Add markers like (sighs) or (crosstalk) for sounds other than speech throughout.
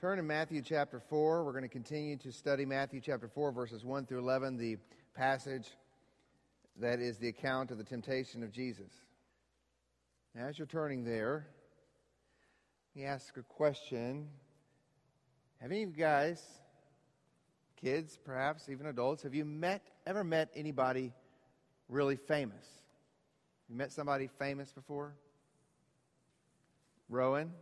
Turn to Matthew chapter 4. We're going to continue to study Matthew chapter 4, verses 1 through 11, the passage that is the account of the temptation of Jesus. As you're turning there, let me ask a question. Have any of you guys, kids perhaps, even adults, have you met, ever met anybody really famous? You met somebody famous before? Rowan?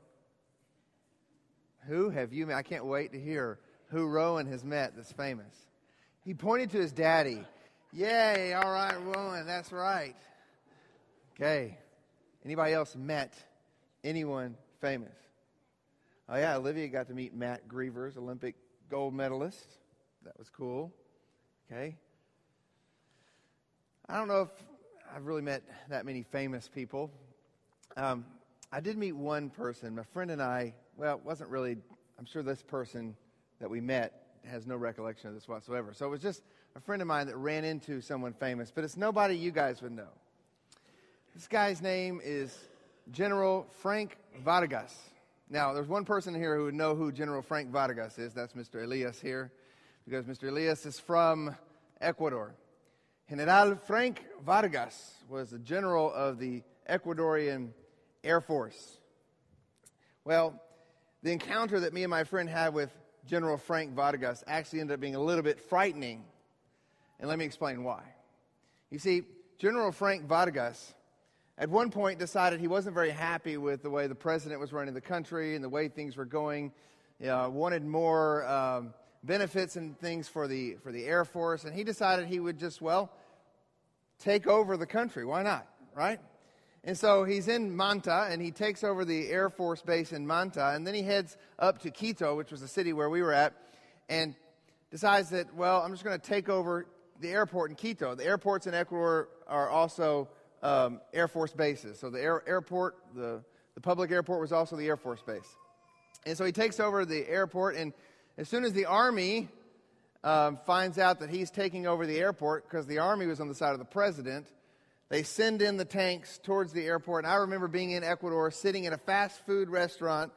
Who have you met? I can't wait to hear who Rowan has met that's famous. He pointed to his daddy. Yay, all right, Rowan, that's right. Okay. Anybody else met anyone famous? Oh, yeah, Olivia got to meet Matt Grevers, Olympic gold medalist. That was cool. Okay. I don't know if I've really met that many famous people. Um, I did meet one person. My friend and I, well, it wasn't really, I'm sure this person that we met has no recollection of this whatsoever. So it was just a friend of mine that ran into someone famous, but it's nobody you guys would know. This guy's name is General Frank Vargas. Now, there's one person here who would know who General Frank Vargas is. That's Mr. Elias here, because Mr. Elias is from Ecuador. General Frank Vargas was the general of the Ecuadorian Air Force. Well, the encounter that me and my friend had with General Frank Vargas actually ended up being a little bit frightening. And let me explain why. You see, General Frank Vargas at one point decided he wasn't very happy with the way the president was running the country and the way things were going. You know, wanted more um, benefits and things for the, for the Air Force. And he decided he would just, well, take over the country. Why not? Right? And so he's in Manta, and he takes over the Air Force Base in Manta, and then he heads up to Quito, which was the city where we were at, and decides that, well, I'm just going to take over the airport in Quito. The airports in Ecuador are also um, Air Force bases. So the air, airport, the, the public airport was also the Air Force base. And so he takes over the airport, and as soon as the Army um, finds out that he's taking over the airport, because the Army was on the side of the president, they send in the tanks towards the airport. And I remember being in Ecuador, sitting in a fast food restaurant,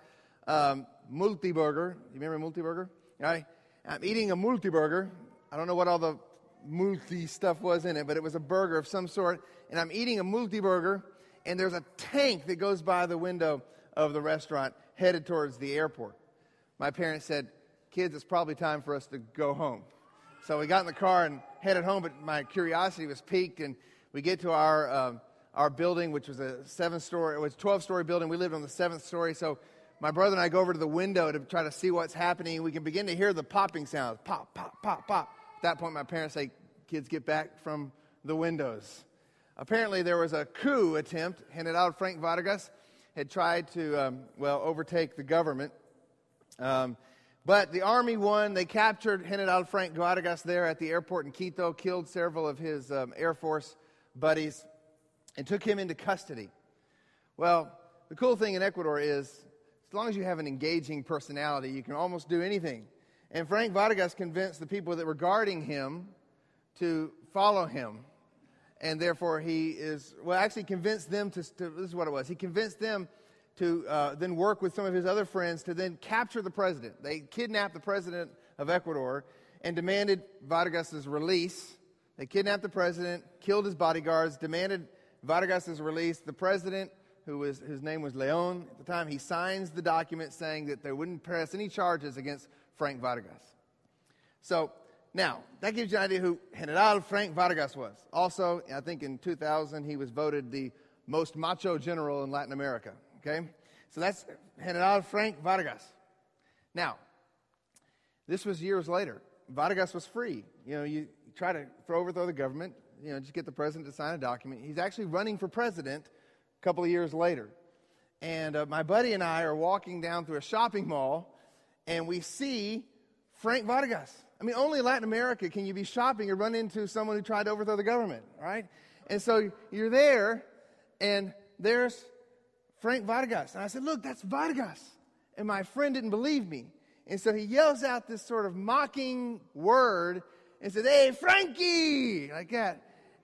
um, Multiburger. You remember Multiburger? Right? I'm eating a Multiburger. I don't know what all the multi stuff was in it, but it was a burger of some sort. And I'm eating a Multiburger, and there's a tank that goes by the window of the restaurant headed towards the airport. My parents said, Kids, it's probably time for us to go home. So we got in the car and headed home, but my curiosity was piqued, and we get to our, um, our building, which was a seven story, it was a 12 story building. We lived on the seventh story. So my brother and I go over to the window to try to see what's happening. We can begin to hear the popping sounds pop, pop, pop, pop. At that point, my parents say, Kids, get back from the windows. Apparently, there was a coup attempt. General Frank Vargas had tried to, um, well, overtake the government. Um, but the army won. They captured General Frank Vargas there at the airport in Quito, killed several of his um, Air Force buddies and took him into custody. Well, the cool thing in Ecuador is, as long as you have an engaging personality, you can almost do anything. And Frank Vargas convinced the people that were guarding him to follow him. And therefore, he is, well, actually convinced them to, to this is what it was. He convinced them to uh, then work with some of his other friends to then capture the president. They kidnapped the president of Ecuador and demanded Vargas's release. They kidnapped the president, killed his bodyguards, demanded Vargas' release. The president, who was, his name was Leon at the time, he signs the document saying that they wouldn't press any charges against Frank Vargas. So now, that gives you an idea who General Frank Vargas was. Also, I think in 2000, he was voted the most macho general in Latin America. Okay? So that's General Frank Vargas. Now, this was years later. Vargas was free. You know, you, try to throw overthrow the government, you know, just get the president to sign a document. He's actually running for president a couple of years later. And uh, my buddy and I are walking down through a shopping mall, and we see Frank Vargas. I mean, only in Latin America can you be shopping and run into someone who tried to overthrow the government, right? And so you're there, and there's Frank Vargas. And I said, Look, that's Vargas. And my friend didn't believe me. And so he yells out this sort of mocking word and says, Hey, Frankie! Like that.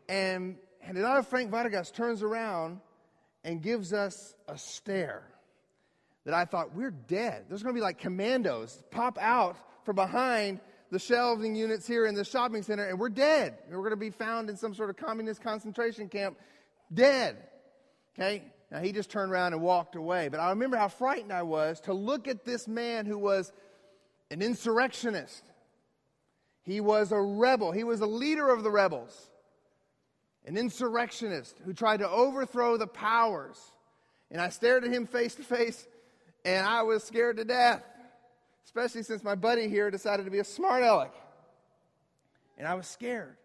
And, and Frank Vargas turns around and gives us a stare. that I thought, we're dead. There's going to be like commandos pop out from behind the shelving units here in the shopping center, and we're dead. We're going to be found in some sort of communist concentration camp, dead. Okay? Now, he just turned around and walked away. But I remember how frightened I was to look at this man who was an insurrectionist. He was a rebel, he was a leader of the rebels, an insurrectionist who tried to overthrow the powers. And I stared at him face to face and I was scared to death, especially since my buddy here decided to be a smart aleck. And I was scared.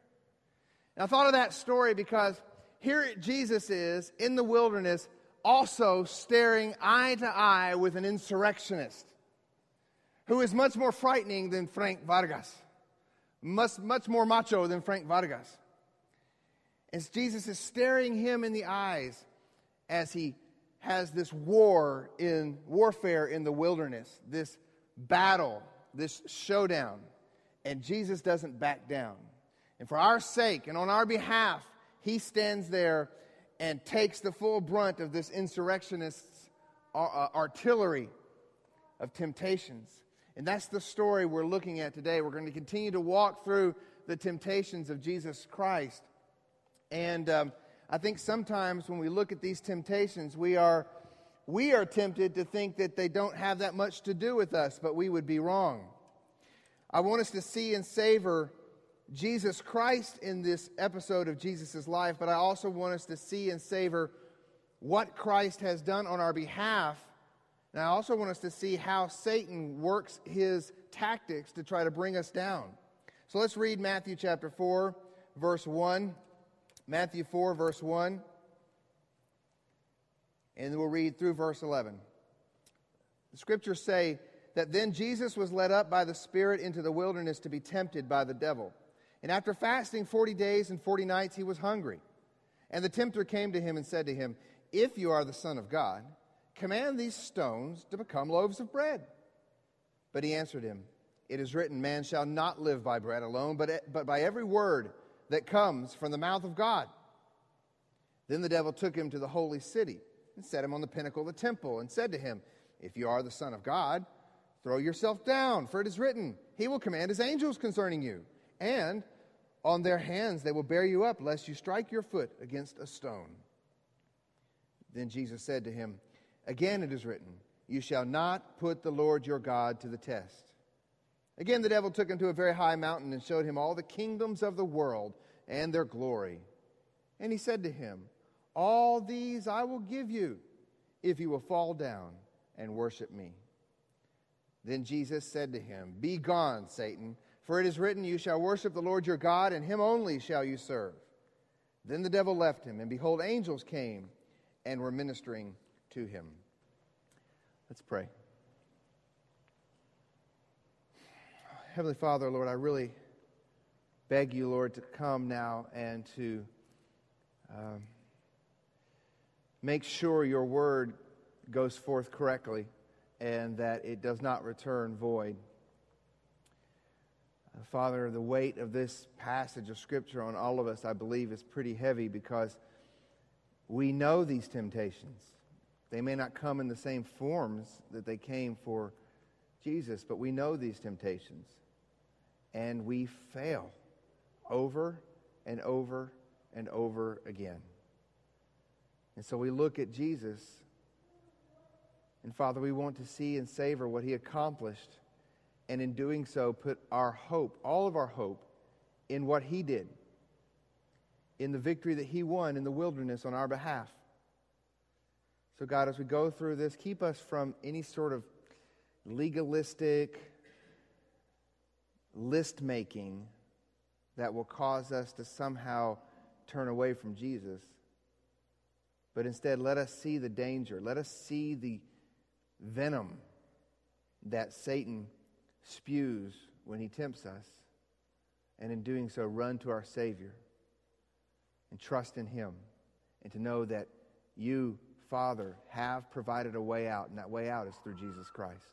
And I thought of that story because here Jesus is in the wilderness, also staring eye to eye with an insurrectionist who is much more frightening than Frank Vargas, much, much more macho than Frank Vargas. As Jesus is staring him in the eyes as he has this war in warfare in the wilderness, this battle, this showdown, and Jesus doesn't back down. And for our sake and on our behalf, he stands there and takes the full brunt of this insurrectionist's uh, uh, artillery of temptations. And that's the story we're looking at today. We're going to continue to walk through the temptations of Jesus Christ. And um, I think sometimes when we look at these temptations, we are, we are tempted to think that they don't have that much to do with us, but we would be wrong. I want us to see and savor Jesus Christ in this episode of Jesus' life, but I also want us to see and savor what Christ has done on our behalf. And I also want us to see how Satan works his tactics to try to bring us down. So let's read Matthew chapter 4, verse 1. Matthew 4, verse 1. And we'll read through verse 11. The scriptures say that then Jesus was led up by the Spirit into the wilderness to be tempted by the devil. And after fasting 40 days and 40 nights, he was hungry. And the tempter came to him and said to him, If you are the Son of God, command these stones to become loaves of bread. But he answered him, It is written, Man shall not live by bread alone, but, but by every word that comes from the mouth of God. Then the devil took him to the holy city and set him on the pinnacle of the temple and said to him, If you are the Son of God, throw yourself down, for it is written, He will command His angels concerning you, and on their hands they will bear you up, lest you strike your foot against a stone. Then Jesus said to him, Again it is written, You shall not put the Lord your God to the test. Again, the devil took him to a very high mountain and showed him all the kingdoms of the world and their glory. And he said to him, All these I will give you if you will fall down and worship me. Then Jesus said to him, Be gone, Satan, for it is written, You shall worship the Lord your God, and him only shall you serve. Then the devil left him, and behold, angels came and were ministering to him. Let's pray. Heavenly Father, Lord, I really beg you, Lord, to come now and to um, make sure your word goes forth correctly and that it does not return void. Uh, Father, the weight of this passage of Scripture on all of us, I believe, is pretty heavy because we know these temptations. They may not come in the same forms that they came for Jesus, but we know these temptations and we fail over and over and over again. And so we look at Jesus, and Father, we want to see and savor what he accomplished, and in doing so, put our hope, all of our hope, in what he did, in the victory that he won in the wilderness on our behalf. So, God, as we go through this, keep us from any sort of legalistic, list making that will cause us to somehow turn away from Jesus. But instead, let us see the danger. Let us see the venom that Satan spews when he tempts us. And in doing so, run to our Savior and trust in Him. And to know that you, Father, have provided a way out, and that way out is through Jesus Christ.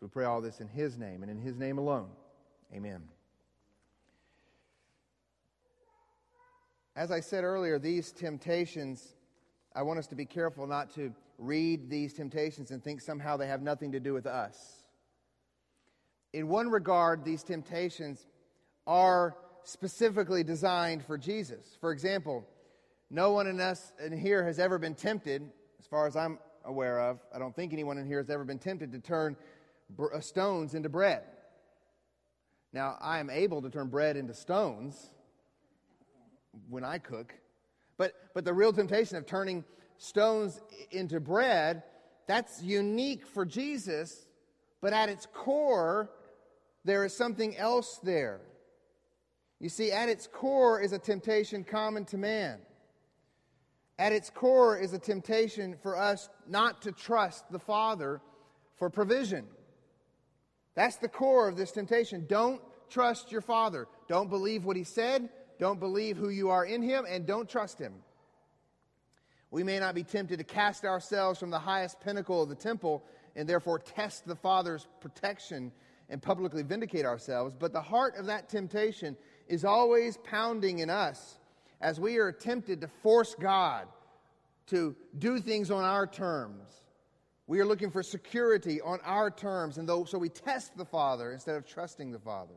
So we pray all this in His name and in His name alone. Amen. As I said earlier, these temptations, I want us to be careful not to read these temptations and think somehow they have nothing to do with us. In one regard, these temptations are specifically designed for Jesus. For example, no one in us in here has ever been tempted, as far as I'm aware of. I don't think anyone in here has ever been tempted to turn uh, stones into bread. Now, I am able to turn bread into stones when I cook, but, but the real temptation of turning stones into bread, that's unique for Jesus, but at its core, there is something else there. You see, at its core is a temptation common to man. At its core is a temptation for us not to trust the Father for provision. That's the core of this temptation. Don't trust your Father. Don't believe what He said. Don't believe who you are in Him, and don't trust Him. We may not be tempted to cast ourselves from the highest pinnacle of the temple and therefore test the Father's protection and publicly vindicate ourselves, but the heart of that temptation is always pounding in us as we are tempted to force God to do things on our terms. We are looking for security on our terms, and so we test the Father instead of trusting the Father.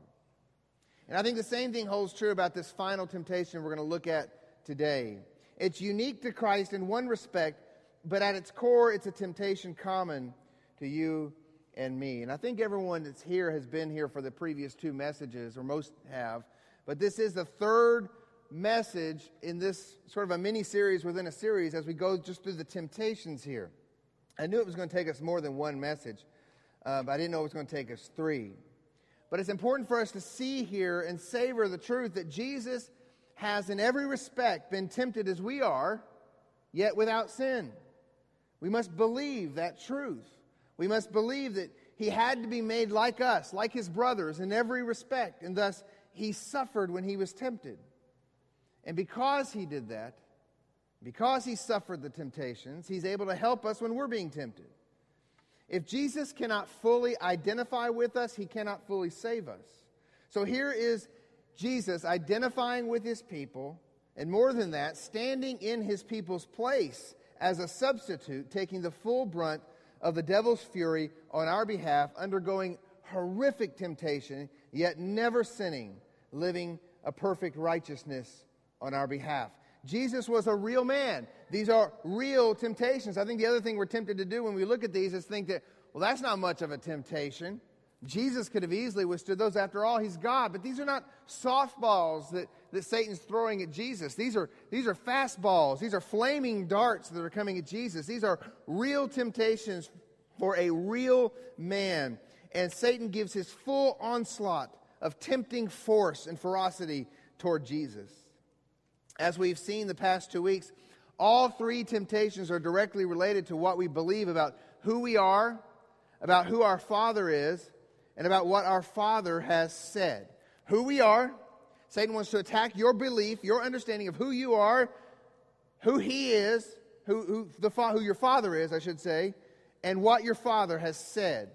And I think the same thing holds true about this final temptation we're going to look at today. It's unique to Christ in one respect, but at its core, it's a temptation common to you and me. And I think everyone that's here has been here for the previous two messages, or most have. But this is the third message in this sort of a mini series within a series as we go just through the temptations here. I knew it was going to take us more than one message, uh, but I didn't know it was going to take us three. But it's important for us to see here and savor the truth that Jesus has, in every respect, been tempted as we are, yet without sin. We must believe that truth. We must believe that he had to be made like us, like his brothers, in every respect, and thus he suffered when he was tempted. And because he did that, because he suffered the temptations, he's able to help us when we're being tempted. If Jesus cannot fully identify with us, he cannot fully save us. So here is Jesus identifying with his people, and more than that, standing in his people's place as a substitute, taking the full brunt of the devil's fury on our behalf, undergoing horrific temptation, yet never sinning living a perfect righteousness on our behalf. Jesus was a real man. These are real temptations. I think the other thing we're tempted to do when we look at these is think that, well, that's not much of a temptation. Jesus could have easily withstood those. After all, he's God. But these are not softballs that, that Satan's throwing at Jesus. These are, these are fastballs. These are flaming darts that are coming at Jesus. These are real temptations for a real man. And Satan gives his full onslaught of tempting force and ferocity toward Jesus. As we've seen the past two weeks, all three temptations are directly related to what we believe about who we are, about who our Father is, and about what our Father has said. Who we are, Satan wants to attack your belief, your understanding of who you are, who He is, who, who, the, who your Father is, I should say, and what your Father has said.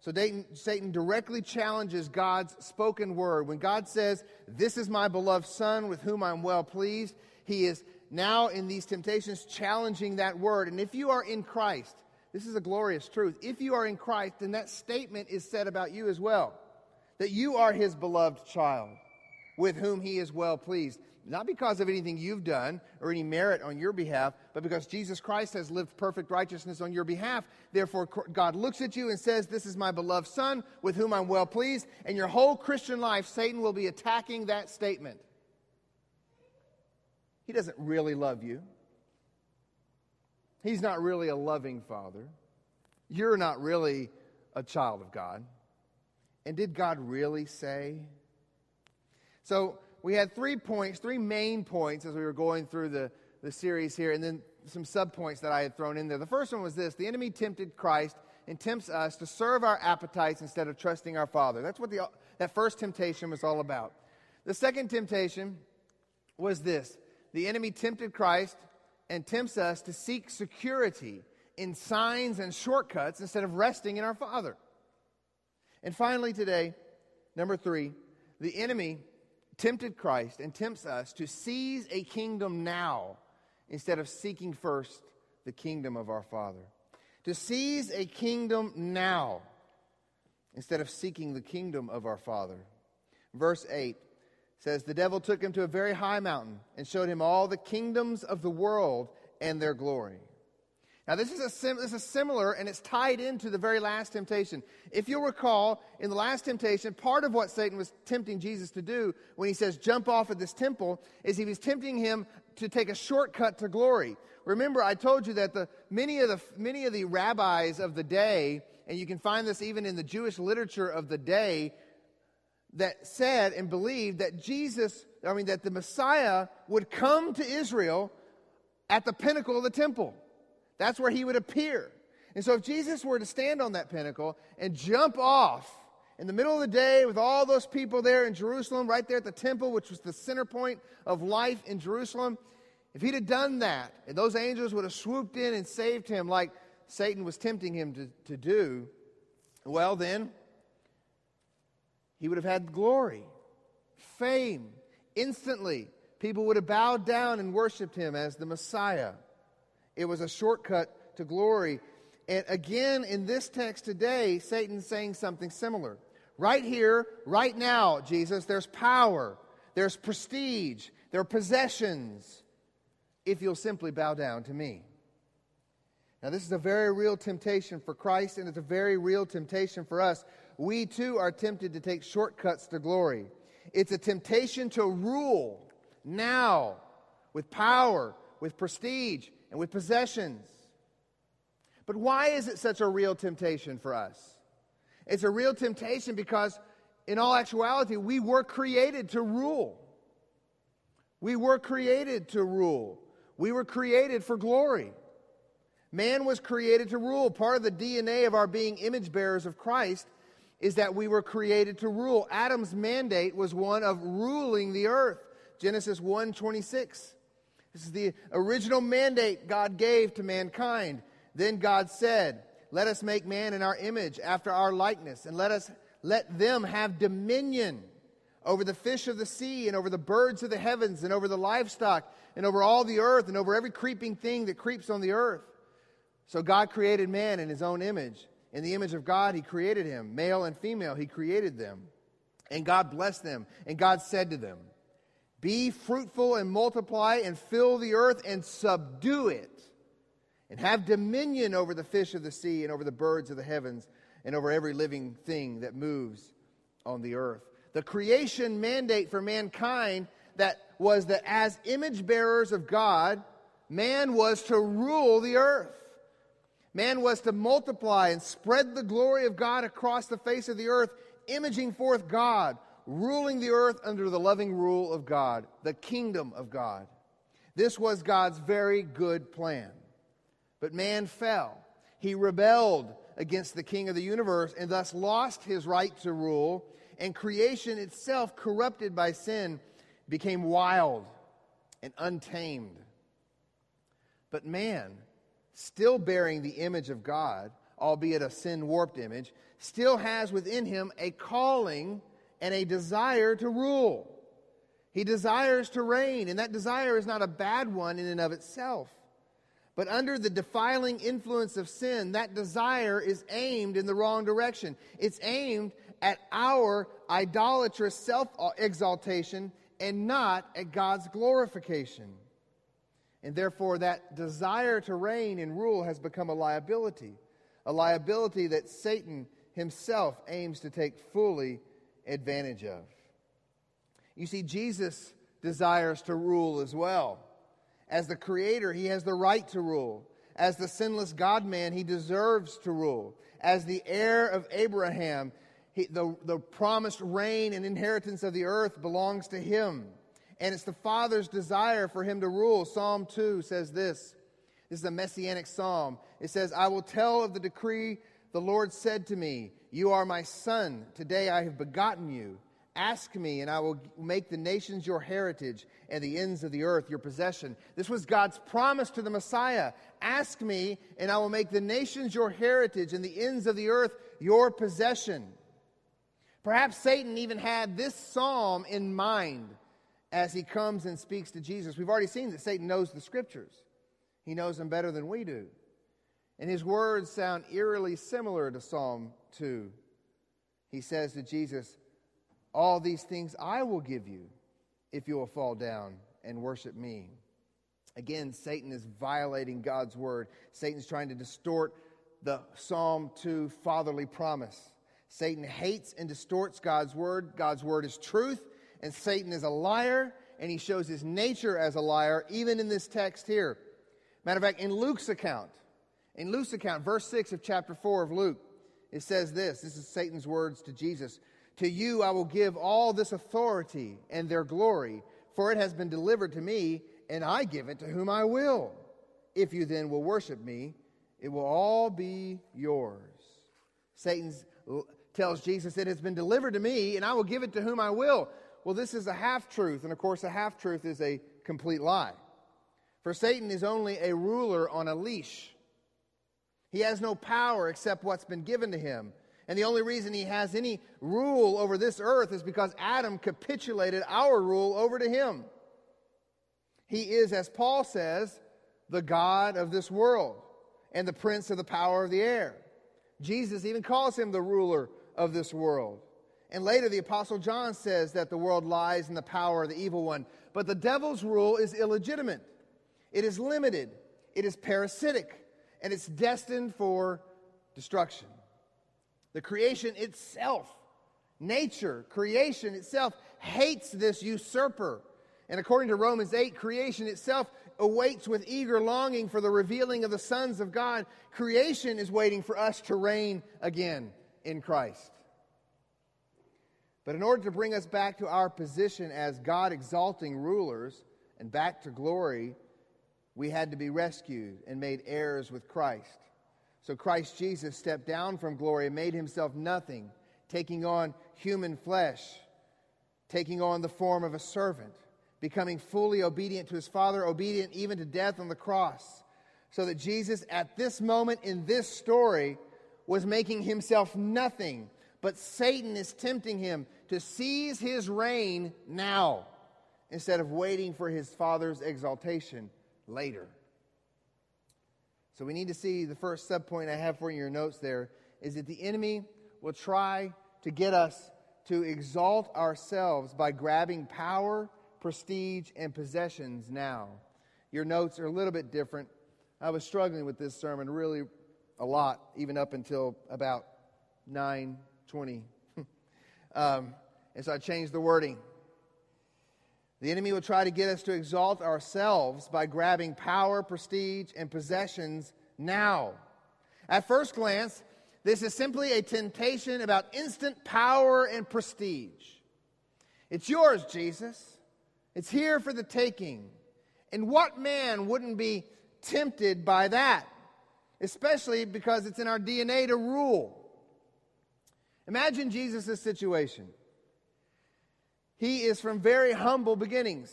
So Satan directly challenges God's spoken word. When God says, This is my beloved Son with whom I'm well pleased, he is now in these temptations challenging that word. And if you are in Christ, this is a glorious truth. If you are in Christ, then that statement is said about you as well that you are his beloved child with whom he is well pleased not because of anything you've done or any merit on your behalf, but because Jesus Christ has lived perfect righteousness on your behalf. Therefore, God looks at you and says, This is my beloved Son with whom I'm well pleased. And your whole Christian life, Satan will be attacking that statement. He doesn't really love you, He's not really a loving Father. You're not really a child of God. And did God really say? So, we had three points, three main points as we were going through the, the series here, and then some subpoints that I had thrown in there. The first one was this the enemy tempted Christ and tempts us to serve our appetites instead of trusting our Father. That's what the, that first temptation was all about. The second temptation was this the enemy tempted Christ and tempts us to seek security in signs and shortcuts instead of resting in our Father. And finally, today, number three, the enemy tempted Christ and tempts us to seize a kingdom now instead of seeking first the kingdom of our Father. To seize a kingdom now instead of seeking the kingdom of our Father. Verse 8 says, The devil took him to a very high mountain and showed him all the kingdoms of the world and their glory. Now, this is, a sim- this is similar and it's tied into the very last temptation. If you'll recall, in the last temptation, part of what Satan was tempting Jesus to do when he says, jump off of this temple, is he was tempting him to take a shortcut to glory. Remember, I told you that the, many, of the, many of the rabbis of the day, and you can find this even in the Jewish literature of the day, that said and believed that Jesus, I mean, that the Messiah would come to Israel at the pinnacle of the temple. That's where he would appear. And so if Jesus were to stand on that pinnacle and jump off in the middle of the day with all those people there in Jerusalem, right there at the temple, which was the center point of life in Jerusalem, if he'd have done that and those angels would have swooped in and saved him like Satan was tempting him to, to do, well, then he would have had glory, fame. Instantly, people would have bowed down and worshiped him as the Messiah. It was a shortcut to glory. And again, in this text today, Satan's saying something similar. Right here, right now, Jesus, there's power, there's prestige, there are possessions, if you'll simply bow down to me. Now, this is a very real temptation for Christ, and it's a very real temptation for us. We too are tempted to take shortcuts to glory. It's a temptation to rule now with power, with prestige, and with possessions. But why is it such a real temptation for us? It's a real temptation because, in all actuality, we were created to rule. We were created to rule. We were created for glory. Man was created to rule. Part of the DNA of our being image bearers of Christ is that we were created to rule. Adam's mandate was one of ruling the earth. Genesis 1 26. This is the original mandate God gave to mankind. Then God said, Let us make man in our image, after our likeness, and let us let them have dominion over the fish of the sea, and over the birds of the heavens, and over the livestock, and over all the earth, and over every creeping thing that creeps on the earth. So God created man in his own image. In the image of God, he created him. Male and female, he created them. And God blessed them. And God said to them, be fruitful and multiply and fill the earth and subdue it, and have dominion over the fish of the sea and over the birds of the heavens and over every living thing that moves on the earth. The creation mandate for mankind that was that as image bearers of God, man was to rule the earth. Man was to multiply and spread the glory of God across the face of the earth, imaging forth God, ruling the earth under the loving rule of God, the kingdom of God. This was God's very good plan. But man fell. He rebelled against the king of the universe and thus lost his right to rule, and creation itself, corrupted by sin, became wild and untamed. But man, still bearing the image of God, albeit a sin warped image, still has within him a calling and a desire to rule. He desires to reign, and that desire is not a bad one in and of itself. But under the defiling influence of sin, that desire is aimed in the wrong direction. It's aimed at our idolatrous self exaltation and not at God's glorification. And therefore, that desire to reign and rule has become a liability, a liability that Satan himself aims to take fully advantage of. You see, Jesus desires to rule as well. As the creator, he has the right to rule. As the sinless God man, he deserves to rule. As the heir of Abraham, he, the, the promised reign and inheritance of the earth belongs to him. And it's the Father's desire for him to rule. Psalm 2 says this. This is a messianic psalm. It says, I will tell of the decree the Lord said to me, You are my son. Today I have begotten you. Ask me, and I will make the nations your heritage and the ends of the earth your possession. This was God's promise to the Messiah. Ask me, and I will make the nations your heritage and the ends of the earth your possession. Perhaps Satan even had this psalm in mind as he comes and speaks to Jesus. We've already seen that Satan knows the scriptures. He knows them better than we do. And his words sound eerily similar to Psalm 2. He says to Jesus, All these things I will give you if you will fall down and worship me. Again, Satan is violating God's word. Satan's trying to distort the Psalm 2 fatherly promise. Satan hates and distorts God's word. God's word is truth, and Satan is a liar, and he shows his nature as a liar, even in this text here. Matter of fact, in Luke's account, in Luke's account, verse 6 of chapter 4 of Luke, it says this this is Satan's words to Jesus To you I will give all this authority and their glory, for it has been delivered to me, and I give it to whom I will. If you then will worship me, it will all be yours. Satan tells Jesus, It has been delivered to me, and I will give it to whom I will. Well, this is a half truth, and of course, a half truth is a complete lie. For Satan is only a ruler on a leash. He has no power except what's been given to him. And the only reason he has any rule over this earth is because Adam capitulated our rule over to him. He is, as Paul says, the God of this world and the prince of the power of the air. Jesus even calls him the ruler of this world. And later, the Apostle John says that the world lies in the power of the evil one. But the devil's rule is illegitimate, it is limited, it is parasitic, and it's destined for destruction. The creation itself, nature, creation itself, hates this usurper. And according to Romans 8, creation itself awaits with eager longing for the revealing of the sons of God. Creation is waiting for us to reign again in Christ. But in order to bring us back to our position as God exalting rulers and back to glory, we had to be rescued and made heirs with Christ. So Christ Jesus stepped down from glory and made himself nothing, taking on human flesh, taking on the form of a servant, becoming fully obedient to his Father, obedient even to death on the cross. So that Jesus, at this moment in this story, was making himself nothing, but Satan is tempting him to seize his reign now instead of waiting for his Father's exaltation later. So we need to see the first subpoint I have for you in your notes there is that the enemy will try to get us to exalt ourselves by grabbing power, prestige, and possessions now. Your notes are a little bit different. I was struggling with this sermon really a lot, even up until about 920. (laughs) um, and so I changed the wording. The enemy will try to get us to exalt ourselves by grabbing power, prestige, and possessions now. At first glance, this is simply a temptation about instant power and prestige. It's yours, Jesus. It's here for the taking. And what man wouldn't be tempted by that? Especially because it's in our DNA to rule. Imagine Jesus' situation. He is from very humble beginnings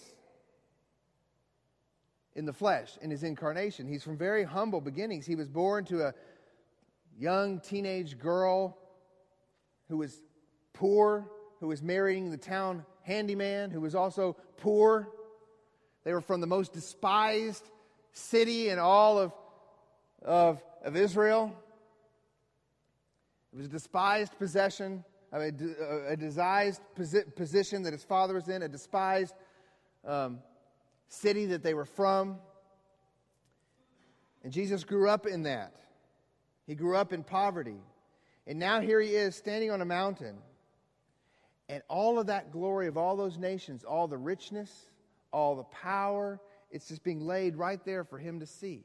in the flesh, in his incarnation. He's from very humble beginnings. He was born to a young teenage girl who was poor, who was marrying the town handyman, who was also poor. They were from the most despised city in all of, of, of Israel. It was a despised possession a, a despised position that his father was in, a despised um, city that they were from. And Jesus grew up in that. He grew up in poverty. And now here he is standing on a mountain. And all of that glory of all those nations, all the richness, all the power, it's just being laid right there for him to see.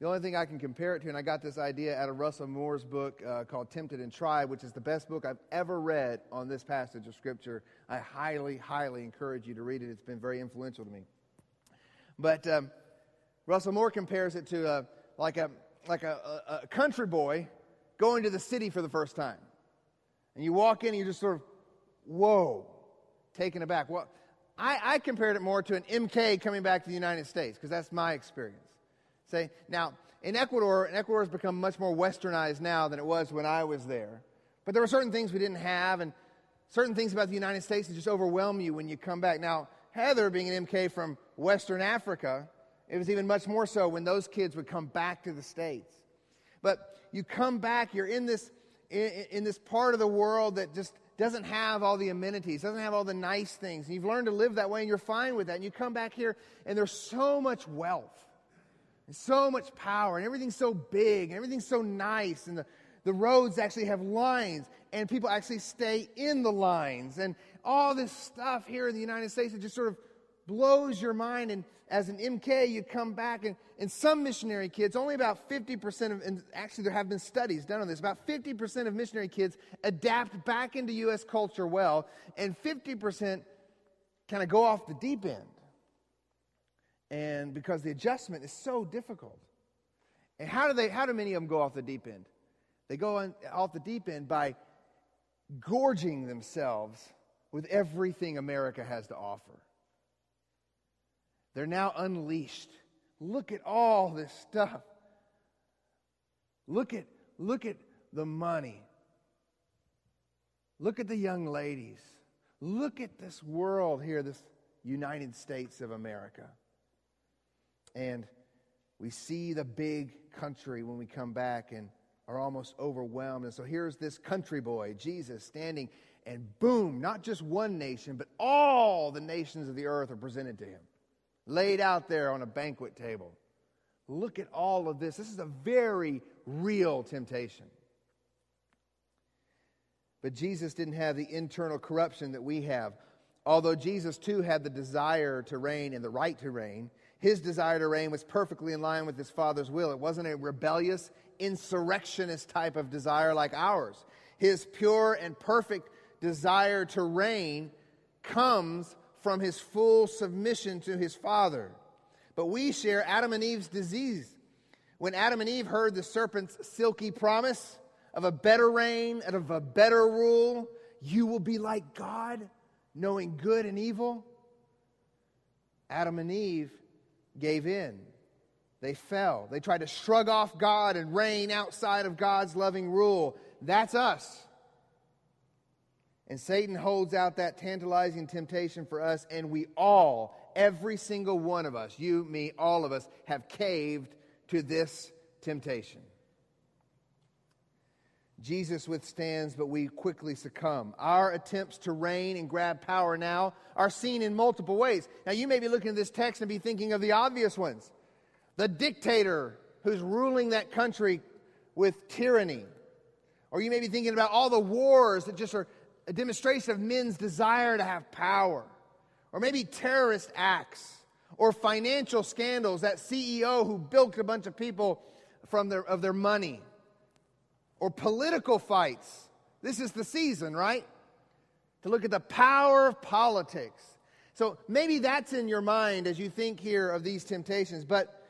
The only thing I can compare it to, and I got this idea out of Russell Moore's book uh, called Tempted and Tried, which is the best book I've ever read on this passage of Scripture. I highly, highly encourage you to read it. It's been very influential to me. But um, Russell Moore compares it to a, like, a, like a, a, a country boy going to the city for the first time. And you walk in and you're just sort of, whoa, taken aback. Well, I, I compared it more to an MK coming back to the United States because that's my experience. Say, now, in Ecuador, and Ecuador has become much more westernized now than it was when I was there. But there were certain things we didn't have, and certain things about the United States that just overwhelm you when you come back. Now, Heather, being an MK from Western Africa, It was even much more so when those kids would come back to the States. But you come back, you're in this, in, in this part of the world that just doesn't have all the amenities, doesn't have all the nice things. And you've learned to live that way and you're fine with that. And you come back here and there's so much wealth and so much power and everything's so big and everything's so nice and the, the roads actually have lines and people actually stay in the lines and all this stuff here in the United States that just sort of blows your mind. And as an MK, you come back, and, and some missionary kids, only about 50% of, and actually there have been studies done on this, about 50% of missionary kids adapt back into U.S. culture well, and 50% kind of go off the deep end. And because the adjustment is so difficult. And how do they, how do many of them go off the deep end? They go on, off the deep end by gorging themselves with everything America has to offer. They're now unleashed. Look at all this stuff. Look at, look at the money. Look at the young ladies. Look at this world here, this United States of America. And we see the big country when we come back and are almost overwhelmed. And so here's this country boy, Jesus, standing, and boom, not just one nation, but all the nations of the earth are presented to him laid out there on a banquet table. Look at all of this. This is a very real temptation. But Jesus didn't have the internal corruption that we have. Although Jesus too had the desire to reign and the right to reign, his desire to reign was perfectly in line with his Father's will. It wasn't a rebellious, insurrectionist type of desire like ours. His pure and perfect desire to reign comes from his full submission to his Father. But we share Adam and Eve's disease. When Adam and Eve heard the serpent's silky promise of a better reign and of a better rule, you will be like God, knowing good and evil. Adam and Eve gave in. They fell. They tried to shrug off God and reign outside of God's loving rule. That's us. And Satan holds out that tantalizing temptation for us, and we all, every single one of us, you, me, all of us, have caved to this temptation. Jesus withstands, but we quickly succumb. Our attempts to reign and grab power now are seen in multiple ways. Now, you may be looking at this text and be thinking of the obvious ones the dictator who's ruling that country with tyranny. Or you may be thinking about all the wars that just are a demonstration of men's desire to have power, or maybe terrorist acts, or financial scandals, that CEO who bilked a bunch of people from their, of their money, or political fights. This is the season, right? To look at the power of politics. So maybe that's in your mind as you think here of these temptations, but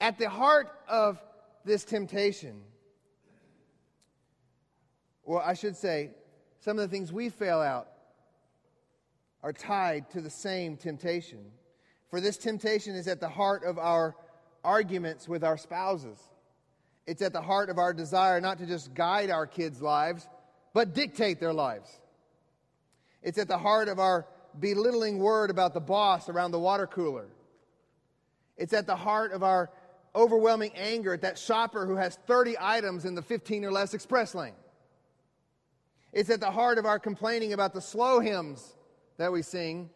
at the heart of this temptation, well, I should say, some of the things we fail out are tied to the same temptation. For this temptation is at the heart of our arguments with our spouses. It's at the heart of our desire not to just guide our kids' lives, but dictate their lives. It's at the heart of our belittling word about the boss around the water cooler. It's at the heart of our overwhelming anger at that shopper who has 30 items in the 15 or less express lane. It's at the heart of our complaining about the slow hymns that we sing.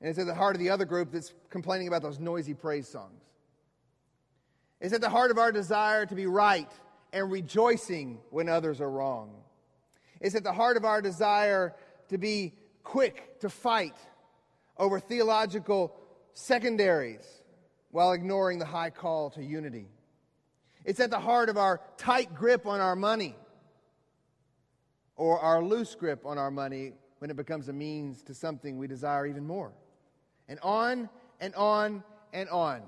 And it's at the heart of the other group that's complaining about those noisy praise songs. It's at the heart of our desire to be right and rejoicing when others are wrong. It's at the heart of our desire to be quick to fight over theological secondaries while ignoring the high call to unity. It's at the heart of our tight grip on our money or our loose grip on our money when it becomes a means to something we desire even more. And on and on and on.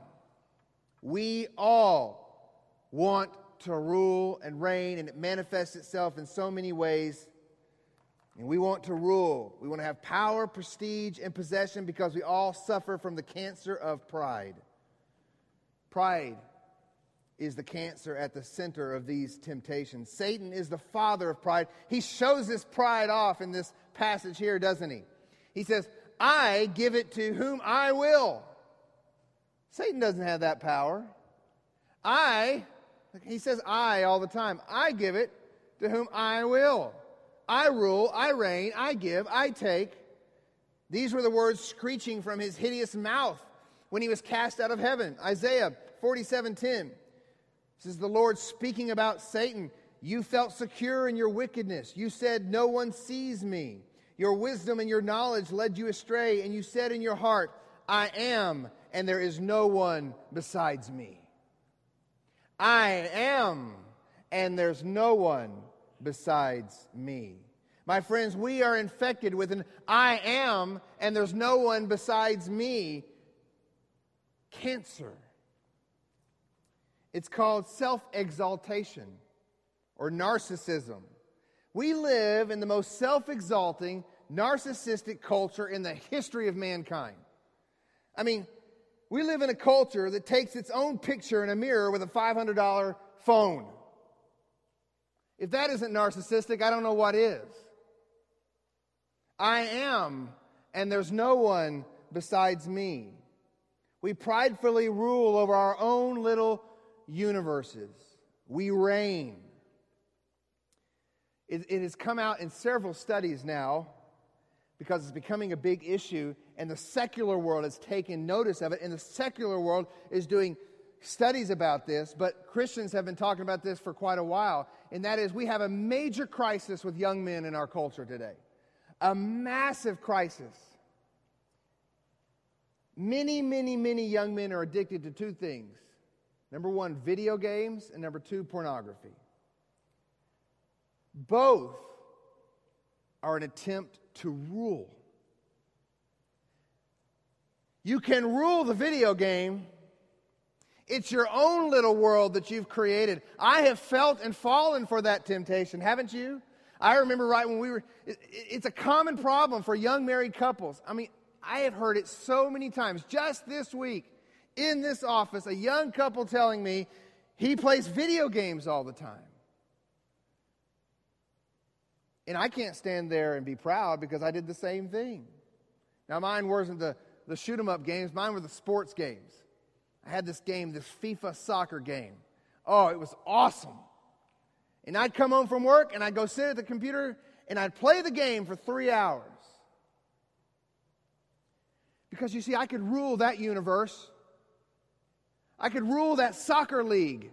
We all want to rule and reign, and it manifests itself in so many ways. And we want to rule. We want to have power, prestige, and possession because we all suffer from the cancer of pride. Pride is the cancer at the center of these temptations. Satan is the father of pride. He shows his pride off in this passage here, doesn't he? He says, I give it to whom I will. Satan doesn't have that power. I, he says I all the time, I give it to whom I will. I rule, I reign, I give, I take. These were the words screeching from his hideous mouth when he was cast out of heaven. Isaiah 47:10 this is the Lord speaking about Satan. You felt secure in your wickedness. You said, No one sees me. Your wisdom and your knowledge led you astray, and you said in your heart, I am, and there is no one besides me. I am, and there's no one besides me. My friends, we are infected with an I am, and there's no one besides me cancer. It's called self exaltation or narcissism. We live in the most self exalting, narcissistic culture in the history of mankind. I mean, we live in a culture that takes its own picture in a mirror with a $500 phone. If that isn't narcissistic, I don't know what is. I am, and there's no one besides me. We pridefully rule over our own little universes. We reign. It, it, has come out in several studies now because it's becoming a big issue, and the secular world has taken notice of it, and the secular world is doing studies about this, but Christians have been talking about this for quite a while, and that is we have a major crisis with young men in our culture today. A massive crisis. Many, many, many young men are addicted to two things Number one, video games, and number two, pornography. Both are an attempt to rule. You can rule the video game. It's your own little world that you've created. I have felt and fallen for that temptation, haven't you? I remember right when we were, it's a common problem for young married couples. I mean, I have heard it so many times. Just this week, in this office a young couple telling me he plays video games all the time. And I can't stand there and be proud because I did the same thing. Now, mine wasn't the, the shoot 'em up games, mine were the sports games. I had this game, this FIFA soccer game. Oh, it was awesome. And I'd come home from work and I'd go sit at the computer and I'd play the game for three hours. Because you see, I could rule that universe I could rule that soccer league.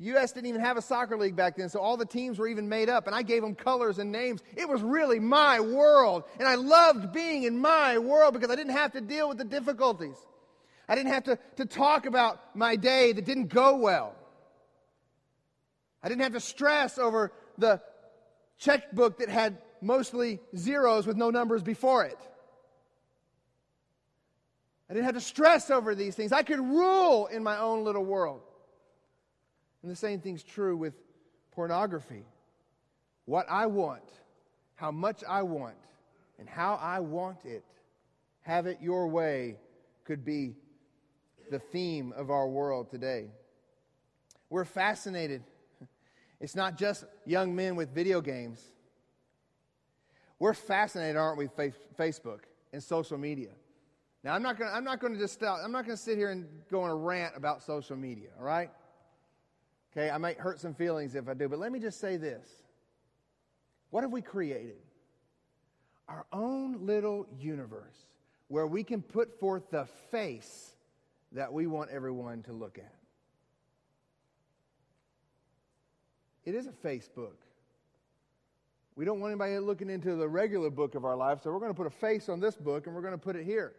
U.S. didn't even have a soccer league back then, so all the teams were even made up, and I gave them colors and names. It was really my world, and I loved being in my world because I didn't have to deal with the difficulties. I didn't have to, to talk about my day that didn't go well. I didn't have to stress over the checkbook that had mostly zeros with no numbers before it. I didn't have to stress over these things. I could rule in my own little world. And the same thing's true with pornography. What I want, how much I want, and how I want it, have it your way, could be the theme of our world today. We're fascinated. It's not just young men with video games. We're fascinated, aren't we, Facebook and social media? Now, I'm not going to just stop, I'm not going to sit here and go on a rant about social media, all right? Okay, I might hurt some feelings if I do, but let me just say this. What have we created? Our own little universe where we can put forth the face that we want everyone to look at. It is a Facebook. We don't want anybody looking into the regular book of our life, so we're going to put a face on this book and we're going to put it here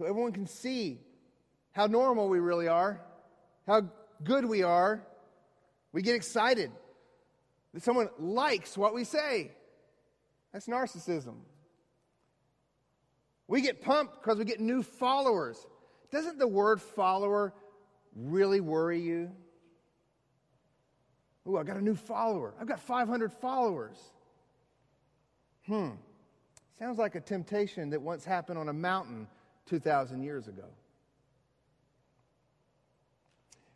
so everyone can see how normal we really are, how good we are. We get excited that someone likes what we say. That's narcissism. We get pumped because we get new followers. Doesn't the word follower really worry you? Oh, I got a new follower. I've got 500 followers. Hmm. Sounds like a temptation that once happened on a mountain 2,000 years ago.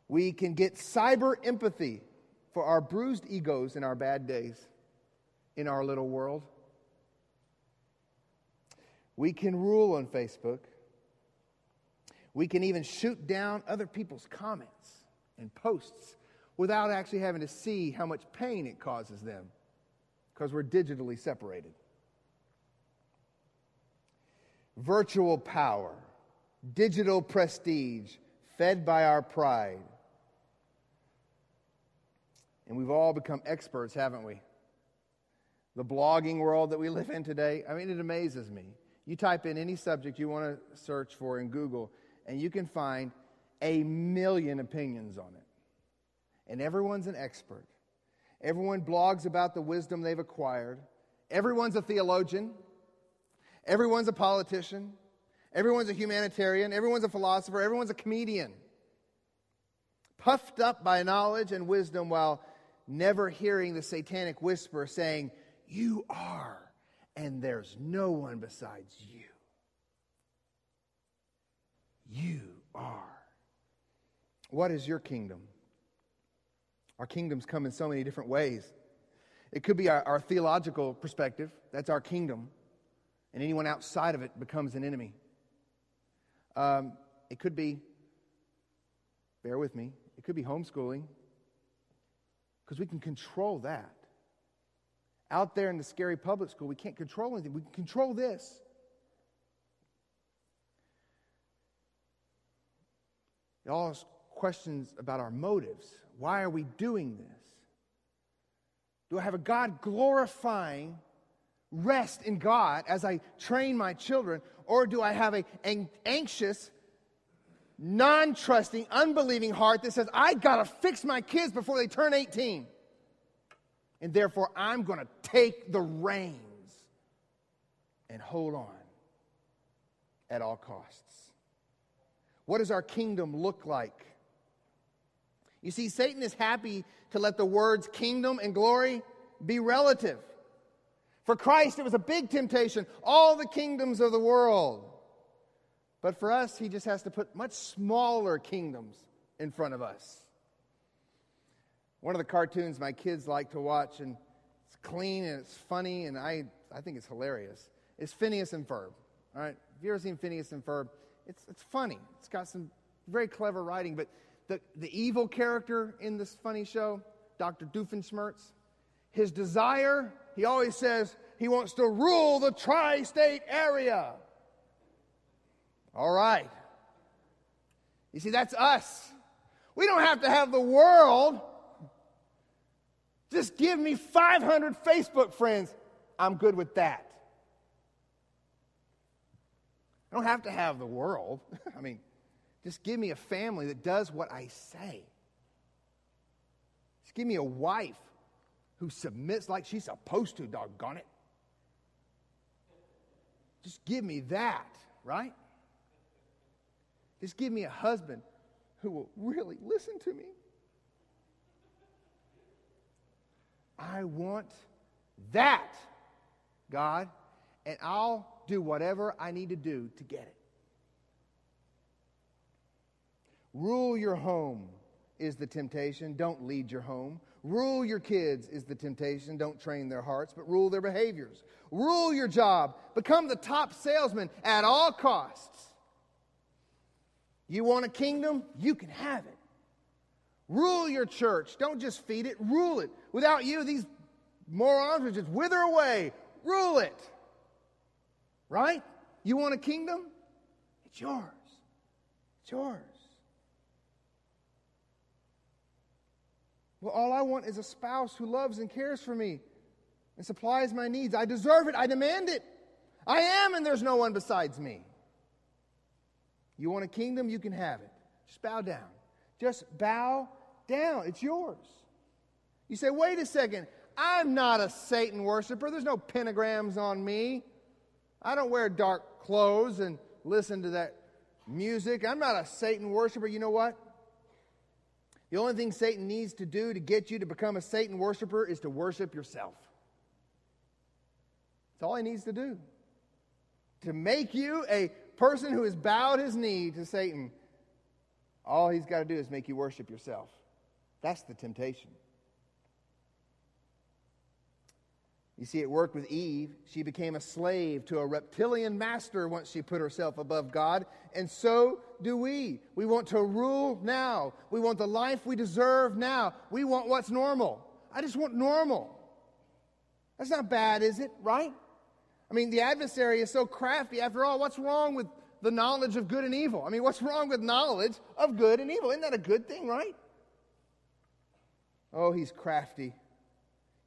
We can get cyber empathy for our bruised egos in our bad days in our little world. We can rule on Facebook. We can even shoot down other people's comments and posts without actually having to see how much pain it causes them because we're digitally separated. Virtual power, digital prestige, fed by our pride. And we've all become experts, haven't we? The blogging world that we live in today, I mean, it amazes me. You type in any subject you want to search for in Google, and you can find a million opinions on it. And everyone's an expert. Everyone blogs about the wisdom they've acquired. Everyone's a theologian. Everyone's a politician. Everyone's a humanitarian. Everyone's a philosopher. Everyone's a comedian. Puffed up by knowledge and wisdom while never hearing the satanic whisper saying, You are, and there's no one besides you. You are. What is your kingdom? Our kingdoms come in so many different ways. It could be our, our, theological perspective, that's our kingdom, and anyone outside of it becomes an enemy. Um, it could be, bear with me, it could be homeschooling, because we can control that. Out there in the scary public school, we can't control anything. We can control this. It all has questions about our motives. Why are we doing this? Do I have a God glorifying rest in God as I train my children? Or do I have an anxious, non trusting, unbelieving heart that says, I got to fix my kids before they turn 18? And therefore, I'm going to take the reins and hold on at all costs. What does our kingdom look like? You see, Satan is happy to let the words kingdom and glory be relative. For Christ, it was a big temptation, all the kingdoms of the world. But for us, he just has to put much smaller kingdoms in front of us. One of the cartoons my kids like to watch, and it's clean and it's funny, and I, I think it's hilarious, is Phineas and Ferb. All right? Have you ever seen Phineas and Ferb? It's, it's funny. It's got some very clever writing, but the, the evil character in this funny show, Dr. Doofenshmirtz, his desire, he always says he wants to rule the tri state area. All right. You see, that's us. We don't have to have the world. Just give me 500 Facebook friends. I'm good with that. I don't have to have the world. (laughs) I mean, just give me a family that does what I say. Just give me a wife who submits like she's supposed to, doggone it. Just give me that, right? Just give me a husband who will really listen to me. I want that, God, and I'll do whatever I need to do to get it. Rule your home is the temptation. Don't lead your home. Rule your kids is the temptation. Don't train their hearts, but rule their behaviors. Rule your job. Become the top salesman at all costs. You want a kingdom? You can have it. Rule your church. Don't just feed it, rule it. Without you, these morons would just wither away. Rule it. Right? You want a kingdom? It's yours. It's yours. Well, all I want is a spouse who loves and cares for me and supplies my needs. I deserve it. I demand it. I am, and there's no one besides me. You want a kingdom? You can have it. Just bow down. Just bow down. It's yours. You say, wait a second. I'm not a Satan worshiper. There's no pentagrams on me. I don't wear dark clothes and listen to that music. I'm not a Satan worshiper. You know what? The only thing Satan needs to do to get you to become a Satan worshiper is to worship yourself. That's all he needs to do. To make you a person who has bowed his knee to Satan, all he's got to do is make you worship yourself. That's the temptation. You see, it worked with Eve. She became a slave to a reptilian master once she put herself above God. And so do we. We want to rule now. We want the life we deserve now. We want what's normal. I just want normal. That's not bad, is it? Right? I mean, the adversary is so crafty. After all, what's wrong with the knowledge of good and evil? I mean, what's wrong with knowledge of good and evil? Isn't that a good thing, right? Oh, he's crafty.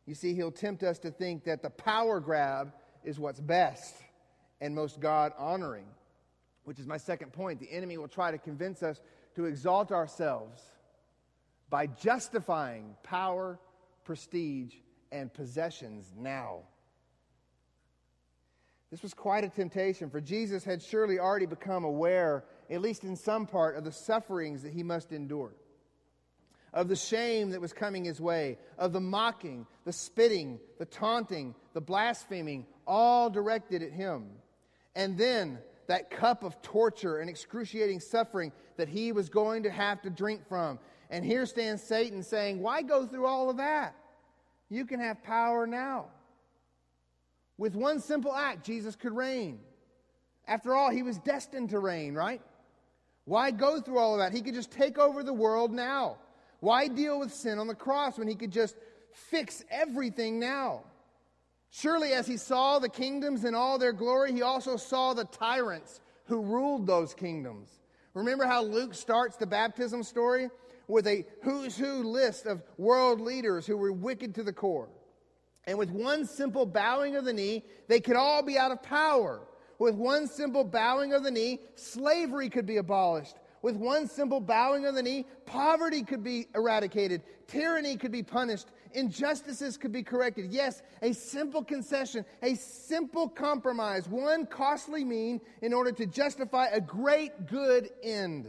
You see, he'll tempt us to think that the power grab is what's best and most God honoring, which is my second point. The enemy will try to convince us to exalt ourselves by justifying power, prestige, and possessions now. This was quite a temptation, for Jesus had surely already become aware, at least in some part, of the sufferings that he must endure of the shame that was coming his way, of the mocking, the spitting, the taunting, the blaspheming, all directed at him. And then that cup of torture and excruciating suffering that he was going to have to drink from. And here stands Satan saying, Why go through all of that? You can have power now. With one simple act, Jesus could reign. After all, he was destined to reign, right? Why go through all of that? He could just take over the world now. Why deal with sin on the cross when he could just fix everything now? Surely, as he saw the kingdoms in all their glory, he also saw the tyrants who ruled those kingdoms. Remember how Luke starts the baptism story with a who's who list of world leaders who were wicked to the core. And with one simple bowing of the knee, they could all be out of power. With one simple bowing of the knee, slavery could be abolished. With one simple bowing of the knee, poverty could be eradicated, tyranny could be punished, injustices could be corrected. Yes, a simple concession, a simple compromise, one costly mean in order to justify a great good end.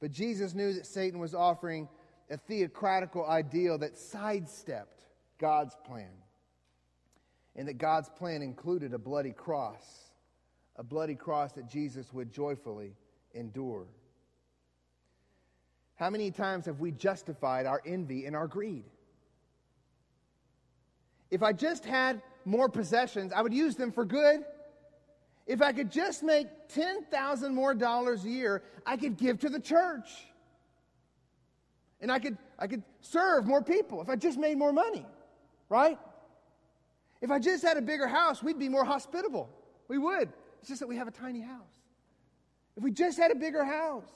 But Jesus knew that Satan was offering a theocratical ideal that sidestepped God's plan. And that God's plan included a bloody cross, a bloody cross that Jesus would joyfully endure. How many times have we justified our envy and our greed? If I just had more possessions, I would use them for good. If I could just make 10,000 more dollars a year, I could give to the church. And I could, I could serve more people if I just made more money, right? If I just had a bigger house, we'd be more hospitable. We would. It's just that we have a tiny house. If we just had a bigger house.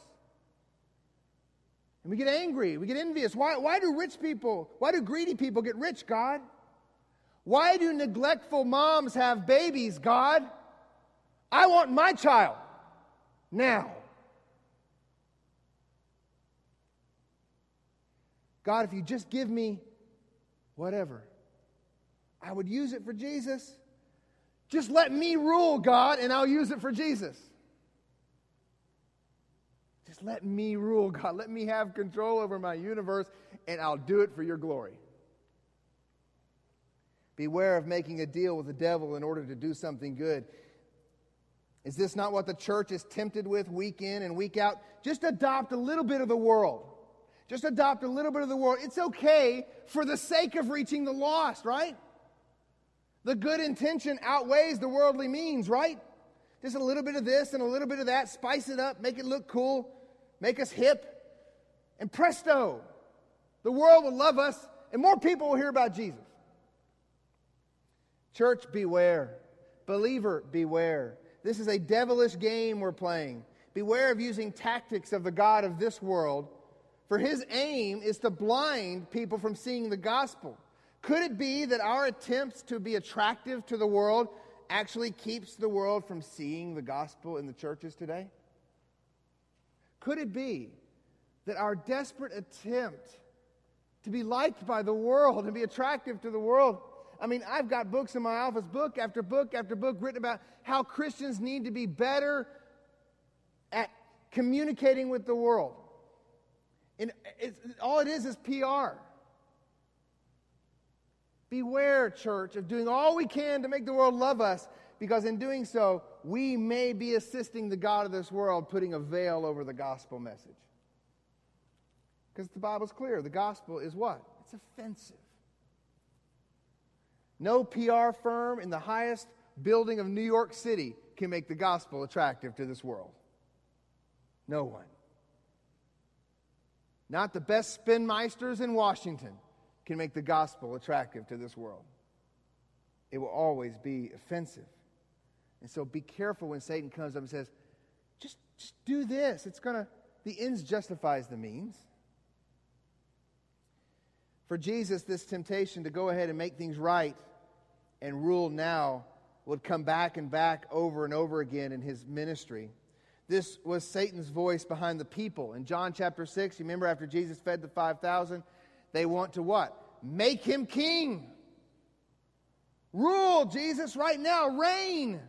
And we get angry, we get envious. Why, why do rich people, why do greedy people get rich, God? Why do neglectful moms have babies, God? I want my child now. God, if you just give me whatever, I would use it for Jesus. Just let me rule, God, and I'll use it for Jesus. Just let me rule, God. Let me have control over my universe, and I'll do it for your glory. Beware of making a deal with the devil in order to do something good. Is this not what the church is tempted with week in and week out? Just adopt a little bit of the world. Just adopt a little bit of the world. It's okay for the sake of reaching the lost, right? The good intention outweighs the worldly means, right? Just a little bit of this and a little bit of that, spice it up, make it look cool make us hip, and presto, the world will love us and more people will hear about Jesus. Church, beware. Believer, beware. This is a devilish game we're playing. Beware of using tactics of the God of this world, for his aim is to blind people from seeing the gospel. Could it be that our attempts to be attractive to the world actually keeps the world from seeing the gospel in the churches today? Could it be that our desperate attempt to be liked by the world and be attractive to the world? I mean, I've got books in my office, book after book after book, written about how Christians need to be better at communicating with the world. And all it is is PR. Beware, church, of doing all we can to make the world love us because in doing so, we may be assisting the God of this world putting a veil over the gospel message. Because the Bible's clear the gospel is what? It's offensive. No PR firm in the highest building of New York City can make the gospel attractive to this world. No one. Not the best spinmeisters in Washington can make the gospel attractive to this world. It will always be offensive. And so be careful when Satan comes up and says, just, just do this. It's going to, the ends justifies the means. For Jesus, this temptation to go ahead and make things right and rule now would come back and back over and over again in his ministry. This was Satan's voice behind the people. In John chapter 6, you remember after Jesus fed the 5,000, they want to what? Make him king. Rule, Jesus, right now. Reign.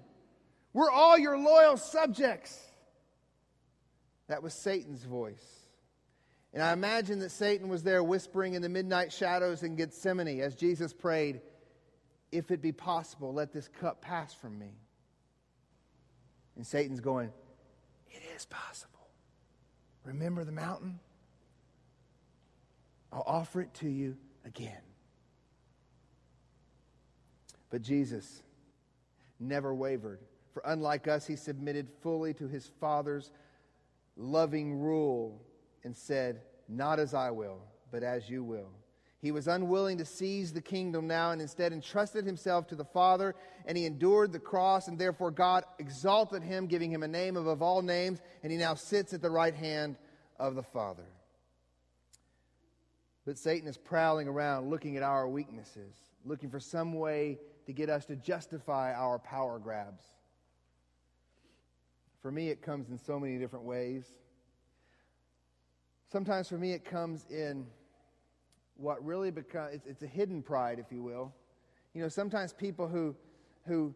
We're all your loyal subjects. That was Satan's voice. And I imagine that Satan was there whispering in the midnight shadows in Gethsemane as Jesus prayed, If it be possible, let this cup pass from me. And Satan's going, It is possible. Remember the mountain? I'll offer it to you again. But Jesus never wavered. For unlike us, he submitted fully to his Father's loving rule and said, Not as I will, but as you will. He was unwilling to seize the kingdom now and instead entrusted himself to the Father, and he endured the cross, and therefore God exalted him, giving him a name above all names, and he now sits at the right hand of the Father. But Satan is prowling around looking at our weaknesses, looking for some way to get us to justify our power grabs. For me, it comes in so many different ways. Sometimes for me, it comes in what really becomes it's, it's, a hidden pride, if you will. You know, sometimes people who who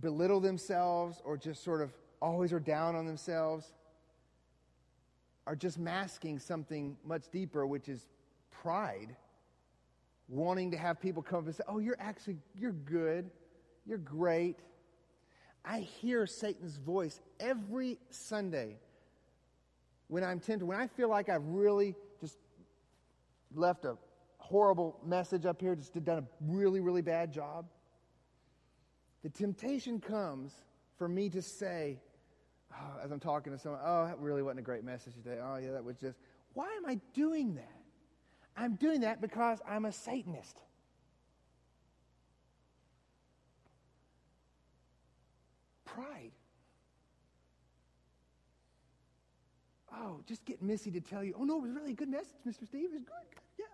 belittle themselves or just sort of always are down on themselves are just masking something much deeper, which is pride. Wanting to have people come up and say, Oh, you're actually, you're good. You're great. I hear Satan's voice every Sunday when I'm tempted, when I feel like I've really just left a horrible message up here, just done a really, really bad job. The temptation comes for me to say, oh, (sighs) as I'm talking to someone, oh, that really wasn't a great message today. Oh, yeah, that was just, why am I doing that? I'm doing that because I'm a Satanist. pride. Oh, just get Missy to tell you, oh, no, it was really a good message, Mr. Steve. It was good. good. Yeah.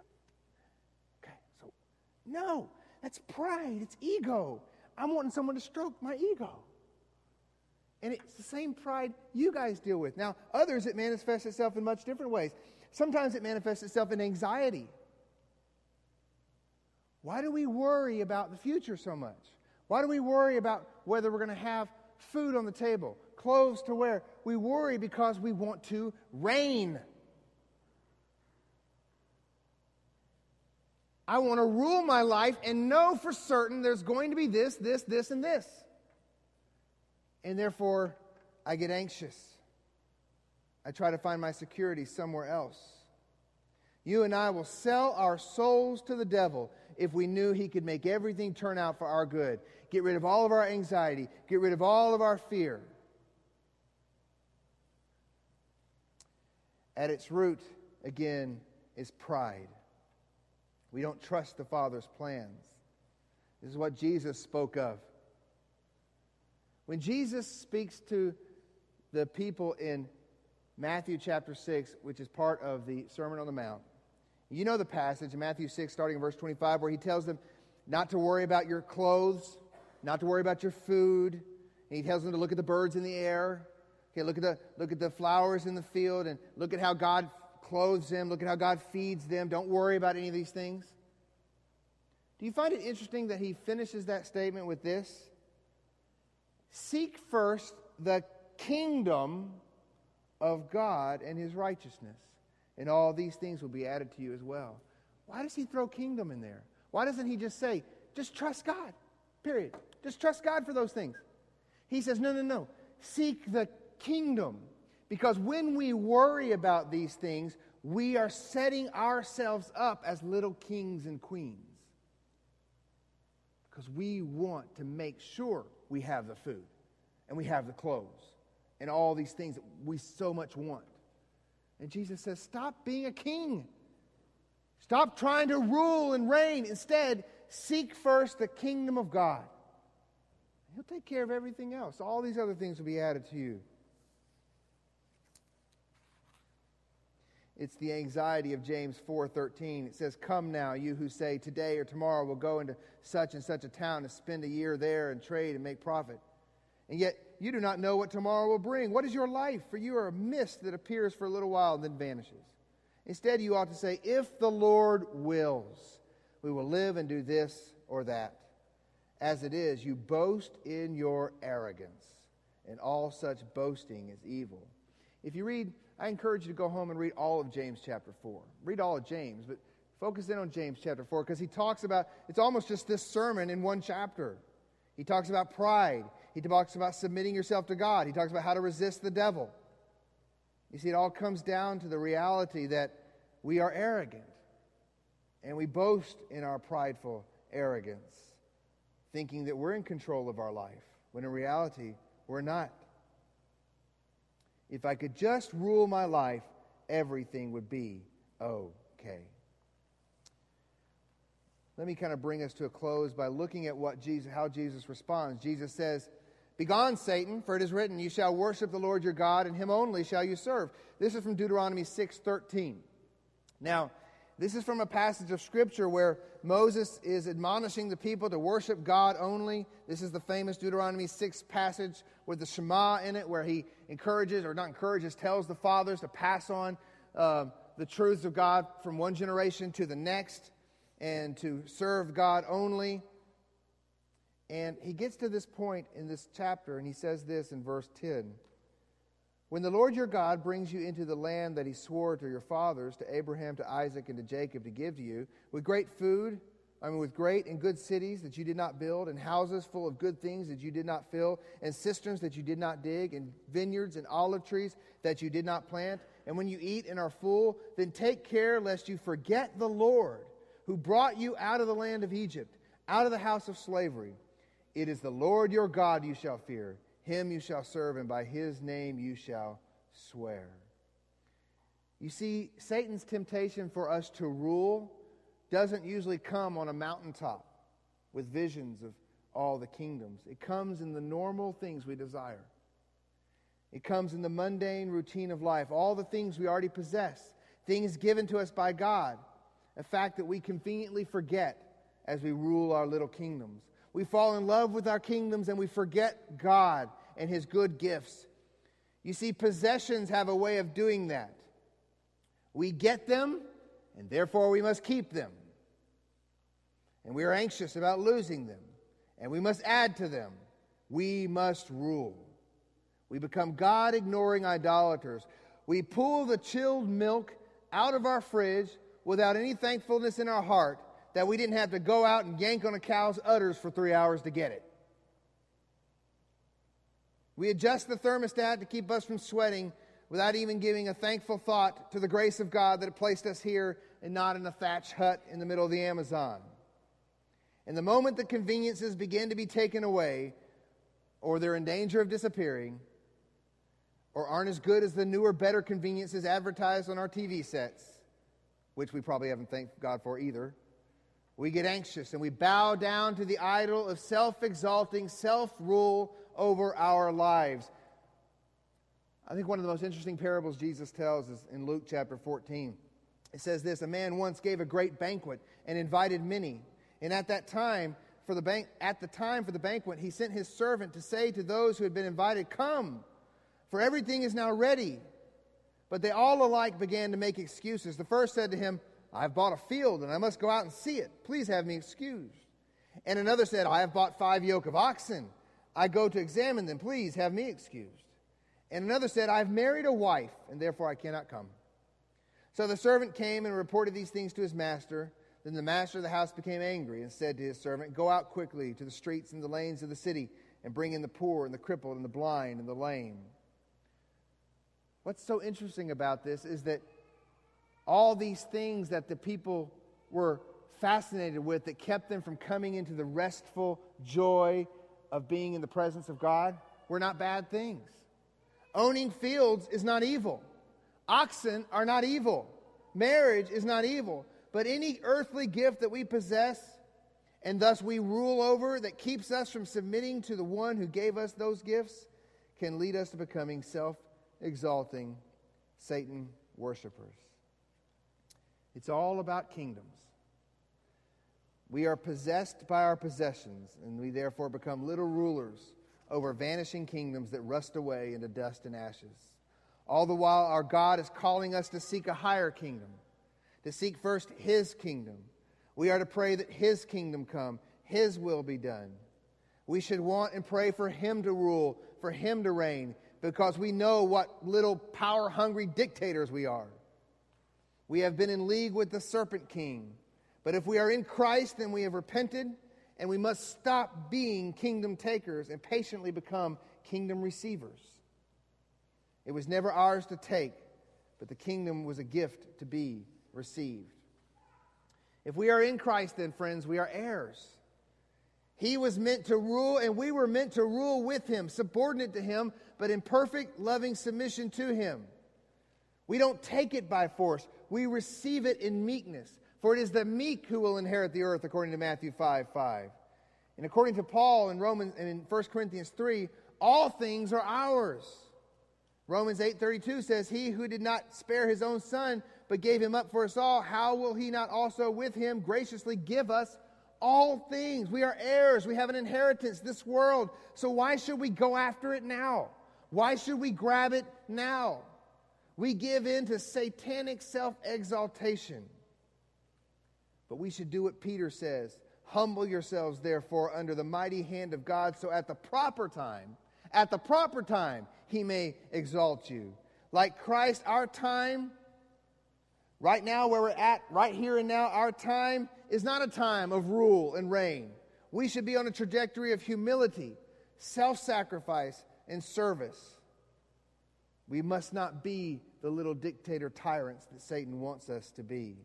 Okay, so, no, that's pride. It's ego. I'm wanting someone to stroke my ego. And it's the same pride you guys deal with. Now, others, it manifests itself in much different ways. Sometimes it manifests itself in anxiety. Why do we worry about the future so much? Why do we worry about whether we're going to have food on the table, clothes to wear. We worry because we want to reign. I want to rule my life and know for certain there's going to be this, this, this, and this. And therefore, I get anxious. I try to find my security somewhere else. You and I will sell our souls to the devil if we knew he could make everything turn out for our good get rid of all of our anxiety, get rid of all of our fear. At its root, again, is pride. We don't trust the Father's plans. This is what Jesus spoke of. When Jesus speaks to the people in Matthew chapter 6, which is part of the Sermon on the Mount, you know the passage in Matthew 6, starting in verse 25, where he tells them not to worry about your clothes, not to worry about your food. And he tells them to look at the birds in the air. Okay, look at the, look at the flowers in the field and look at how God clothes them. Look at how God feeds them. Don't worry about any of these things. Do you find it interesting that he finishes that statement with this? Seek first the kingdom of God and his righteousness, and all these things will be added to you as well. Why does he throw kingdom in there? Why doesn't he just say, just trust God? Period. Just trust God for those things. He says, no, no, no. Seek the kingdom. Because when we worry about these things, we are setting ourselves up as little kings and queens. because we want to make sure we have the food and we have the clothes and all these things that we so much want. And Jesus says, Stop being a king. Stop trying to rule and reign. Instead, seek first the kingdom of God. He'll take care of everything else. All these other things will be added to you. It's the anxiety of James 4:13. It says, "Come now, you who say today or tomorrow we'll go into such and such a town and spend a year there and trade and make profit. And yet you do not know what tomorrow will bring. What is your life? For you are a mist that appears for a little while and then vanishes." Instead, you ought to say, "If the Lord wills, we will live and do this or that." As it is, you boast in your arrogance, and all such boasting is evil. If you read I encourage you to go home and read all of James chapter 4. Read all of James, but focus in on James chapter 4 because he talks about it's almost just this sermon in one chapter. He talks about pride, he talks about submitting yourself to God, he talks about how to resist the devil. You see, it all comes down to the reality that we are arrogant and we boast in our prideful arrogance, thinking that we're in control of our life, when in reality, we're not. If I could just rule my life, everything would be okay. Let me kind of bring us to a close by looking at what Jesus, how Jesus responds. Jesus says, Begone, Satan, for it is written, You shall worship the Lord your God, and him only shall you serve. This is from Deuteronomy 6:13. Now, this is from a passage of Scripture where Moses is admonishing the people to worship God only. This is the famous Deuteronomy 6 passage with the Shema in it, where he encourages, or not encourages, tells the fathers to pass on uh, the truths of God from one generation to the next and to serve God only. And he gets to this point in this chapter, and he says this in verse 10. When the Lord your God brings you into the land that he swore to your fathers, to Abraham, to Isaac, and to Jacob to give to you, with great food, I mean, with great and good cities that you did not build, and houses full of good things that you did not fill, and cisterns that you did not dig, and vineyards and olive trees that you did not plant, and when you eat and are full, then take care lest you forget the Lord who brought you out of the land of Egypt, out of the house of slavery. It is the Lord your God you shall fear him you shall serve, and by his name you shall swear. You see, Satan's temptation for us to rule doesn't usually come on a mountaintop with visions of all the kingdoms. It comes in the normal things we desire. It comes in the mundane routine of life, all the things we already possess, things given to us by God, a fact that we conveniently forget as we rule our little kingdoms. We fall in love with our kingdoms and we forget God and his good gifts. You see, possessions have a way of doing that. We get them, and therefore we must keep them. And we are anxious about losing them, and we must add to them. We must rule. We become God ignoring idolaters. We pull the chilled milk out of our fridge without any thankfulness in our heart that we didn't have to go out and yank on a cow's udders for three hours to get it. We adjust the thermostat to keep us from sweating without even giving a thankful thought to the grace of God that had placed us here and not in a thatch hut in the middle of the Amazon. And the moment the conveniences begin to be taken away, or they're in danger of disappearing, or aren't as good as the newer, better conveniences advertised on our TV sets, which we probably haven't thanked God for either, we get anxious and we bow down to the idol of self exalting, self rule over our lives. I think one of the most interesting parables Jesus tells is in Luke chapter 14. It says this A man once gave a great banquet and invited many. And at that time, for the bank, at the time for the banquet, he sent his servant to say to those who had been invited, Come, for everything is now ready. But they all alike began to make excuses. The first said to him, I've bought a field and I must go out and see it. Please have me excused. And another said, I have bought five yoke of oxen I go to examine them. Please have me excused. And another said, I've married a wife, and therefore I cannot come. So the servant came and reported these things to his master. Then the master of the house became angry and said to his servant, Go out quickly to the streets and the lanes of the city and bring in the poor and the crippled and the blind and the lame. What's so interesting about this is that all these things that the people were fascinated with that kept them from coming into the restful joy of being in the presence of God were not bad things. Owning fields is not evil. Oxen are not evil. Marriage is not evil. But any earthly gift that we possess and thus we rule over that keeps us from submitting to the one who gave us those gifts can lead us to becoming self exalting Satan worshipers. It's all about kingdoms. We are possessed by our possessions, and we therefore become little rulers over vanishing kingdoms that rust away into dust and ashes. All the while, our God is calling us to seek a higher kingdom, to seek first His kingdom. We are to pray that His kingdom come, His will be done. We should want and pray for Him to rule, for Him to reign, because we know what little power hungry dictators we are. We have been in league with the serpent king. But if we are in Christ, then we have repented, and we must stop being kingdom takers and patiently become kingdom receivers. It was never ours to take, but the kingdom was a gift to be received. If we are in Christ, then, friends, we are heirs. He was meant to rule, and we were meant to rule with him, subordinate to him, but in perfect, loving submission to him. We don't take it by force, we receive it in meekness. For it is the meek who will inherit the earth, according to Matthew 5 5. And according to Paul in Romans and in 1 Corinthians 3, all things are ours. Romans 8:32 says, "He who did not spare his own son, but gave him up for us all, how will he not also with him graciously give us all things? We are heirs, we have an inheritance, this world. So why should we go after it now? Why should we grab it now? We give in to satanic self exaltation. But we should do what Peter says Humble yourselves, therefore, under the mighty hand of God, so at the proper time, at the proper time, he may exalt you. Like Christ, our time, right now, where we're at, right here and now, our time is not a time of rule and reign. We should be on a trajectory of humility, self sacrifice, and service. We must not be the little dictator tyrants that Satan wants us to be.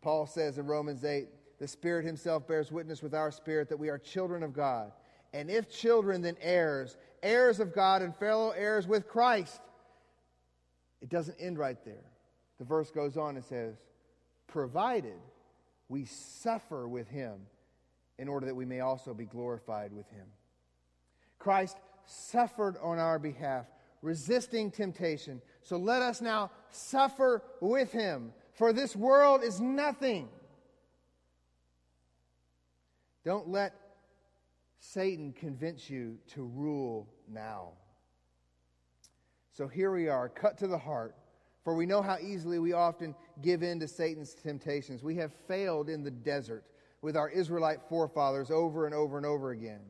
Paul says in Romans 8, the Spirit Himself bears witness with our spirit that we are children of God. And if children, then heirs, heirs of God and fellow heirs with Christ. It doesn't end right there. The verse goes on and says, provided we suffer with Him in order that we may also be glorified with Him. Christ suffered on our behalf, resisting temptation. So let us now suffer with Him for this world is nothing. Don't let Satan convince you to rule now. So here we are, cut to the heart, for we know how easily we often give in to Satan's temptations. We have failed in the desert with our Israelite forefathers over and over and over again.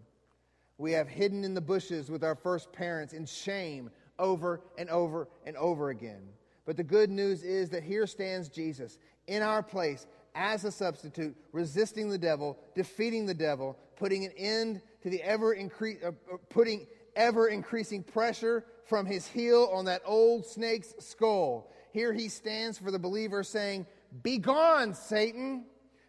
We have hidden in the bushes with our first parents in shame over and over and over again. But the good news is that here stands Jesus in our place as a substitute, resisting the devil, defeating the devil, putting an end to the ever incre- uh, uh, putting ever increasing pressure from his heel on that old snake's skull. Here he stands for the believer saying, "Be gone, Satan."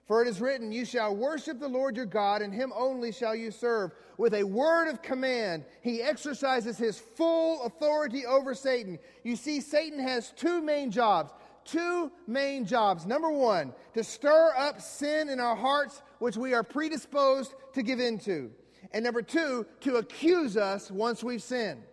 For it is written, You shall worship the Lord your God, and him only shall you serve. With a word of command, he exercises his full authority over Satan. You see, Satan has two main jobs. Two main jobs. Number one, to stir up sin in our hearts, which we are predisposed to give into. And number two, to accuse us once we've sinned.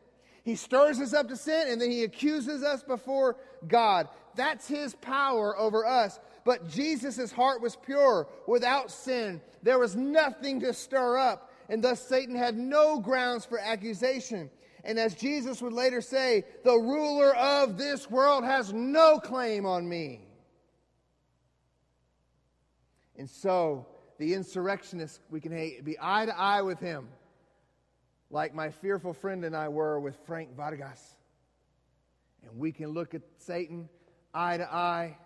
He stirs us up to sin and then he accuses us before God. That's his power over us. But Jesus' heart was pure, without sin. There was nothing to stir up, and thus Satan had no grounds for accusation. And as Jesus would later say, the ruler of this world has no claim on me. And so, the insurrectionist, we can be eye to eye with him, like my fearful friend and I were with Frank Vargas. And we can look at Satan eye to eye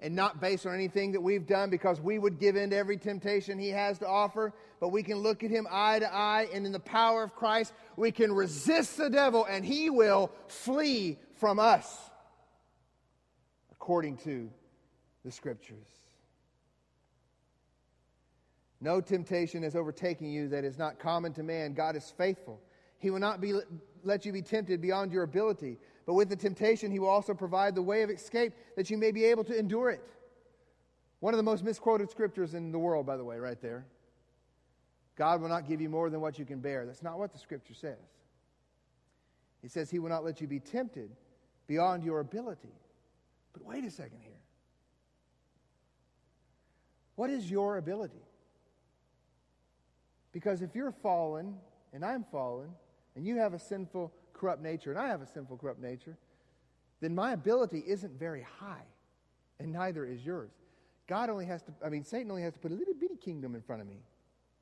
and not based on anything that we've done because we would give in to every temptation he has to offer, but we can look at him eye to eye, and in the power of Christ, we can resist the devil and he will flee from us, according to the scriptures. No temptation has overtaken you that is not common to man. God is faithful. He will not be, let you be tempted beyond your ability, but with the temptation, He will also provide the way of escape that you may be able to endure it. One of the most misquoted scriptures in the world, by the way, right there. God will not give you more than what you can bear. That's not what the scripture says. He says He will not let you be tempted beyond your ability. But wait a second here. What is your ability? Because if you're fallen and I'm fallen, and you have a sinful, corrupt nature, and I have a sinful, corrupt nature, then my ability isn't very high, and neither is yours. God only has to, I mean, Satan only has to put a little bitty kingdom in front of me,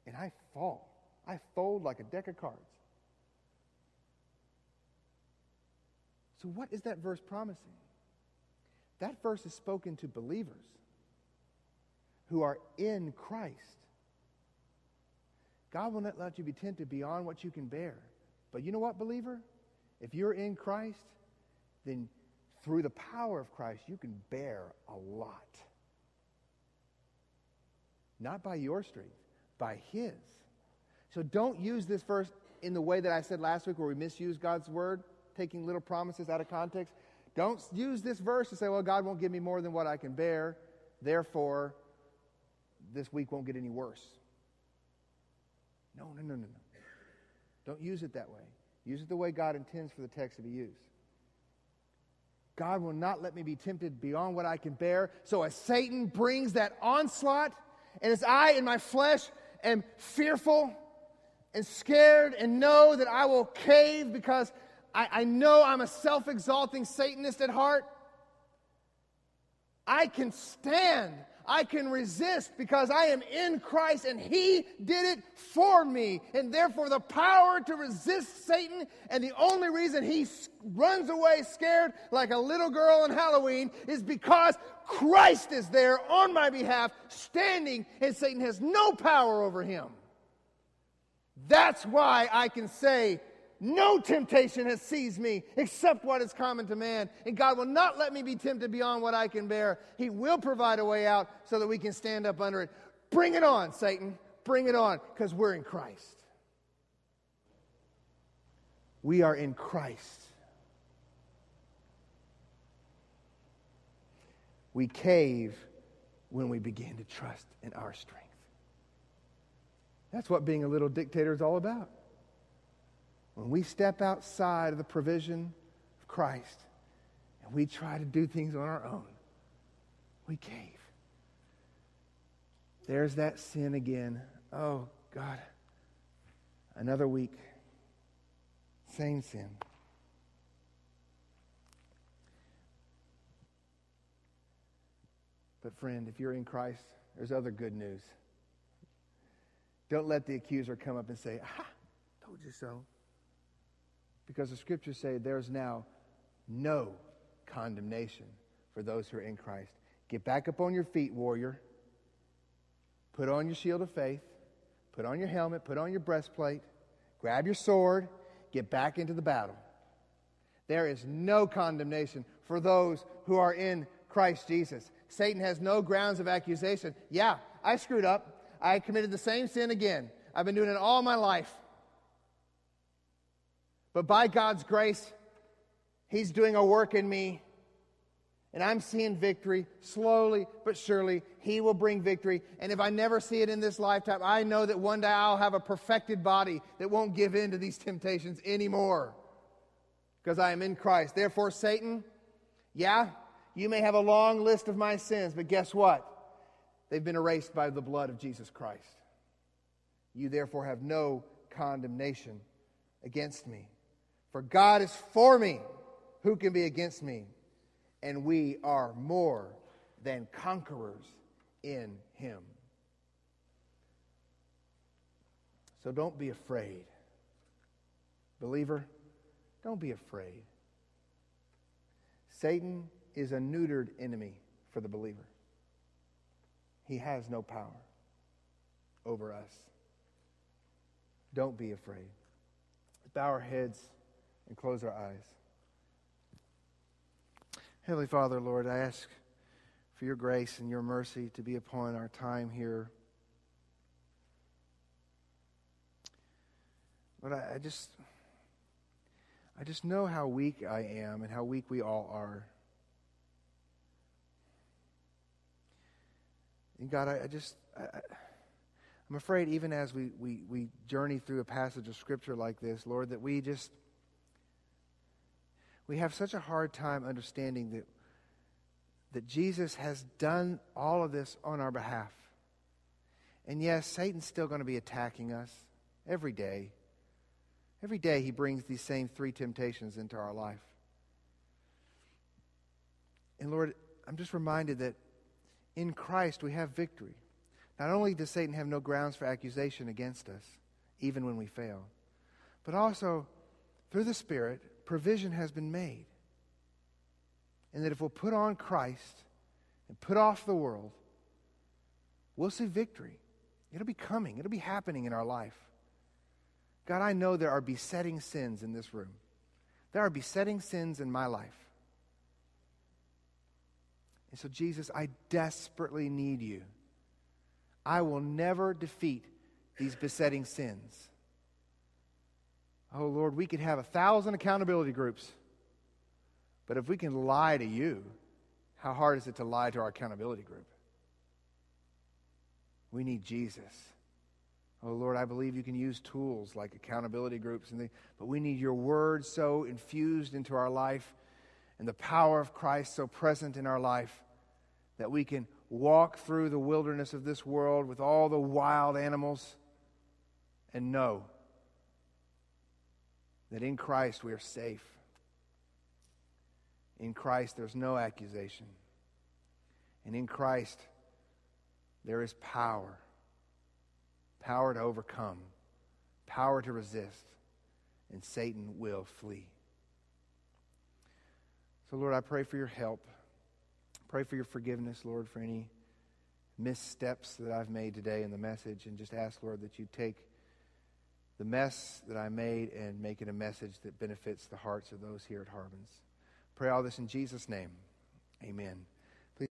and I fall. I fold like a deck of cards. So, what is that verse promising? That verse is spoken to believers who are in Christ. God will not let you be tempted beyond what you can bear. But you know what, believer? If you're in Christ, then through the power of Christ, you can bear a lot. Not by your strength, by His. So don't use this verse in the way that I said last week where we misuse God's word, taking little promises out of context. Don't use this verse to say, well, God won't give me more than what I can bear. Therefore, this week won't get any worse. No, no, no, no, no. Don't use it that way. Use it the way God intends for the text to be used. God will not let me be tempted beyond what I can bear. So as Satan brings that onslaught, and as I in my flesh am fearful and scared and know that I will cave because I, I know I'm a self exalting Satanist at heart, I can stand I can resist because I am in Christ and He did it for me. And therefore, the power to resist Satan and the only reason he runs away scared like a little girl on Halloween is because Christ is there on my behalf, standing, and Satan has no power over him. That's why I can say, no temptation has seized me except what is common to man. And God will not let me be tempted beyond what I can bear. He will provide a way out so that we can stand up under it. Bring it on, Satan. Bring it on because we're in Christ. We are in Christ. We cave when we begin to trust in our strength. That's what being a little dictator is all about. When we step outside of the provision of Christ and we try to do things on our own, we cave. There's that sin again. Oh, God. Another week. Same sin. But, friend, if you're in Christ, there's other good news. Don't let the accuser come up and say, Aha, told you so. Because the scriptures say there's now no condemnation for those who are in Christ. Get back up on your feet, warrior. Put on your shield of faith. Put on your helmet. Put on your breastplate. Grab your sword. Get back into the battle. There is no condemnation for those who are in Christ Jesus. Satan has no grounds of accusation. Yeah, I screwed up. I committed the same sin again. I've been doing it all my life. But by God's grace, He's doing a work in me. And I'm seeing victory slowly but surely. He will bring victory. And if I never see it in this lifetime, I know that one day I'll have a perfected body that won't give in to these temptations anymore because I am in Christ. Therefore, Satan, yeah, you may have a long list of my sins, but guess what? They've been erased by the blood of Jesus Christ. You therefore have no condemnation against me. For God is for me. Who can be against me? And we are more than conquerors in Him. So don't be afraid. Believer, don't be afraid. Satan is a neutered enemy for the believer. He has no power over us. Don't be afraid. Bow our heads and close our eyes. Heavenly Father, Lord, I ask for your grace and your mercy to be upon our time here. But I, I just I just know how weak I am and how weak we all are. And God, I, I just I, I'm afraid even as we, we, we journey through a passage of scripture like this, Lord, that we just we have such a hard time understanding that, that Jesus has done all of this on our behalf. And yes, Satan's still going to be attacking us every day. Every day he brings these same three temptations into our life. And Lord, I'm just reminded that in Christ we have victory. Not only does Satan have no grounds for accusation against us, even when we fail, but also through the Spirit, provision has been made. And that if we'll put on Christ and put off the world, we'll see victory. It'll be coming, it'll be happening in our life. God, I know there are besetting sins in this room. There are besetting sins in my life. And so, Jesus, I desperately need you. I will never defeat these besetting sins. Oh, Lord, we could have a thousand accountability groups. But if we can lie to you, how hard is it to lie to our accountability group? We need Jesus. Oh, Lord, I believe you can use tools like accountability groups, and but we need your word so infused into our life and the power of Christ so present in our life that we can walk through the wilderness of this world with all the wild animals and know that in Christ we are safe. In Christ there's no accusation. And in Christ there is power power to overcome, power to resist, and Satan will flee. So, Lord, I pray for your help. Pray for your forgiveness, Lord, for any missteps that I've made today in the message, and just ask, Lord, that you take the mess that I made and make it a message that benefits the hearts of those here at Harbins. Pray all this in Jesus' name. Amen.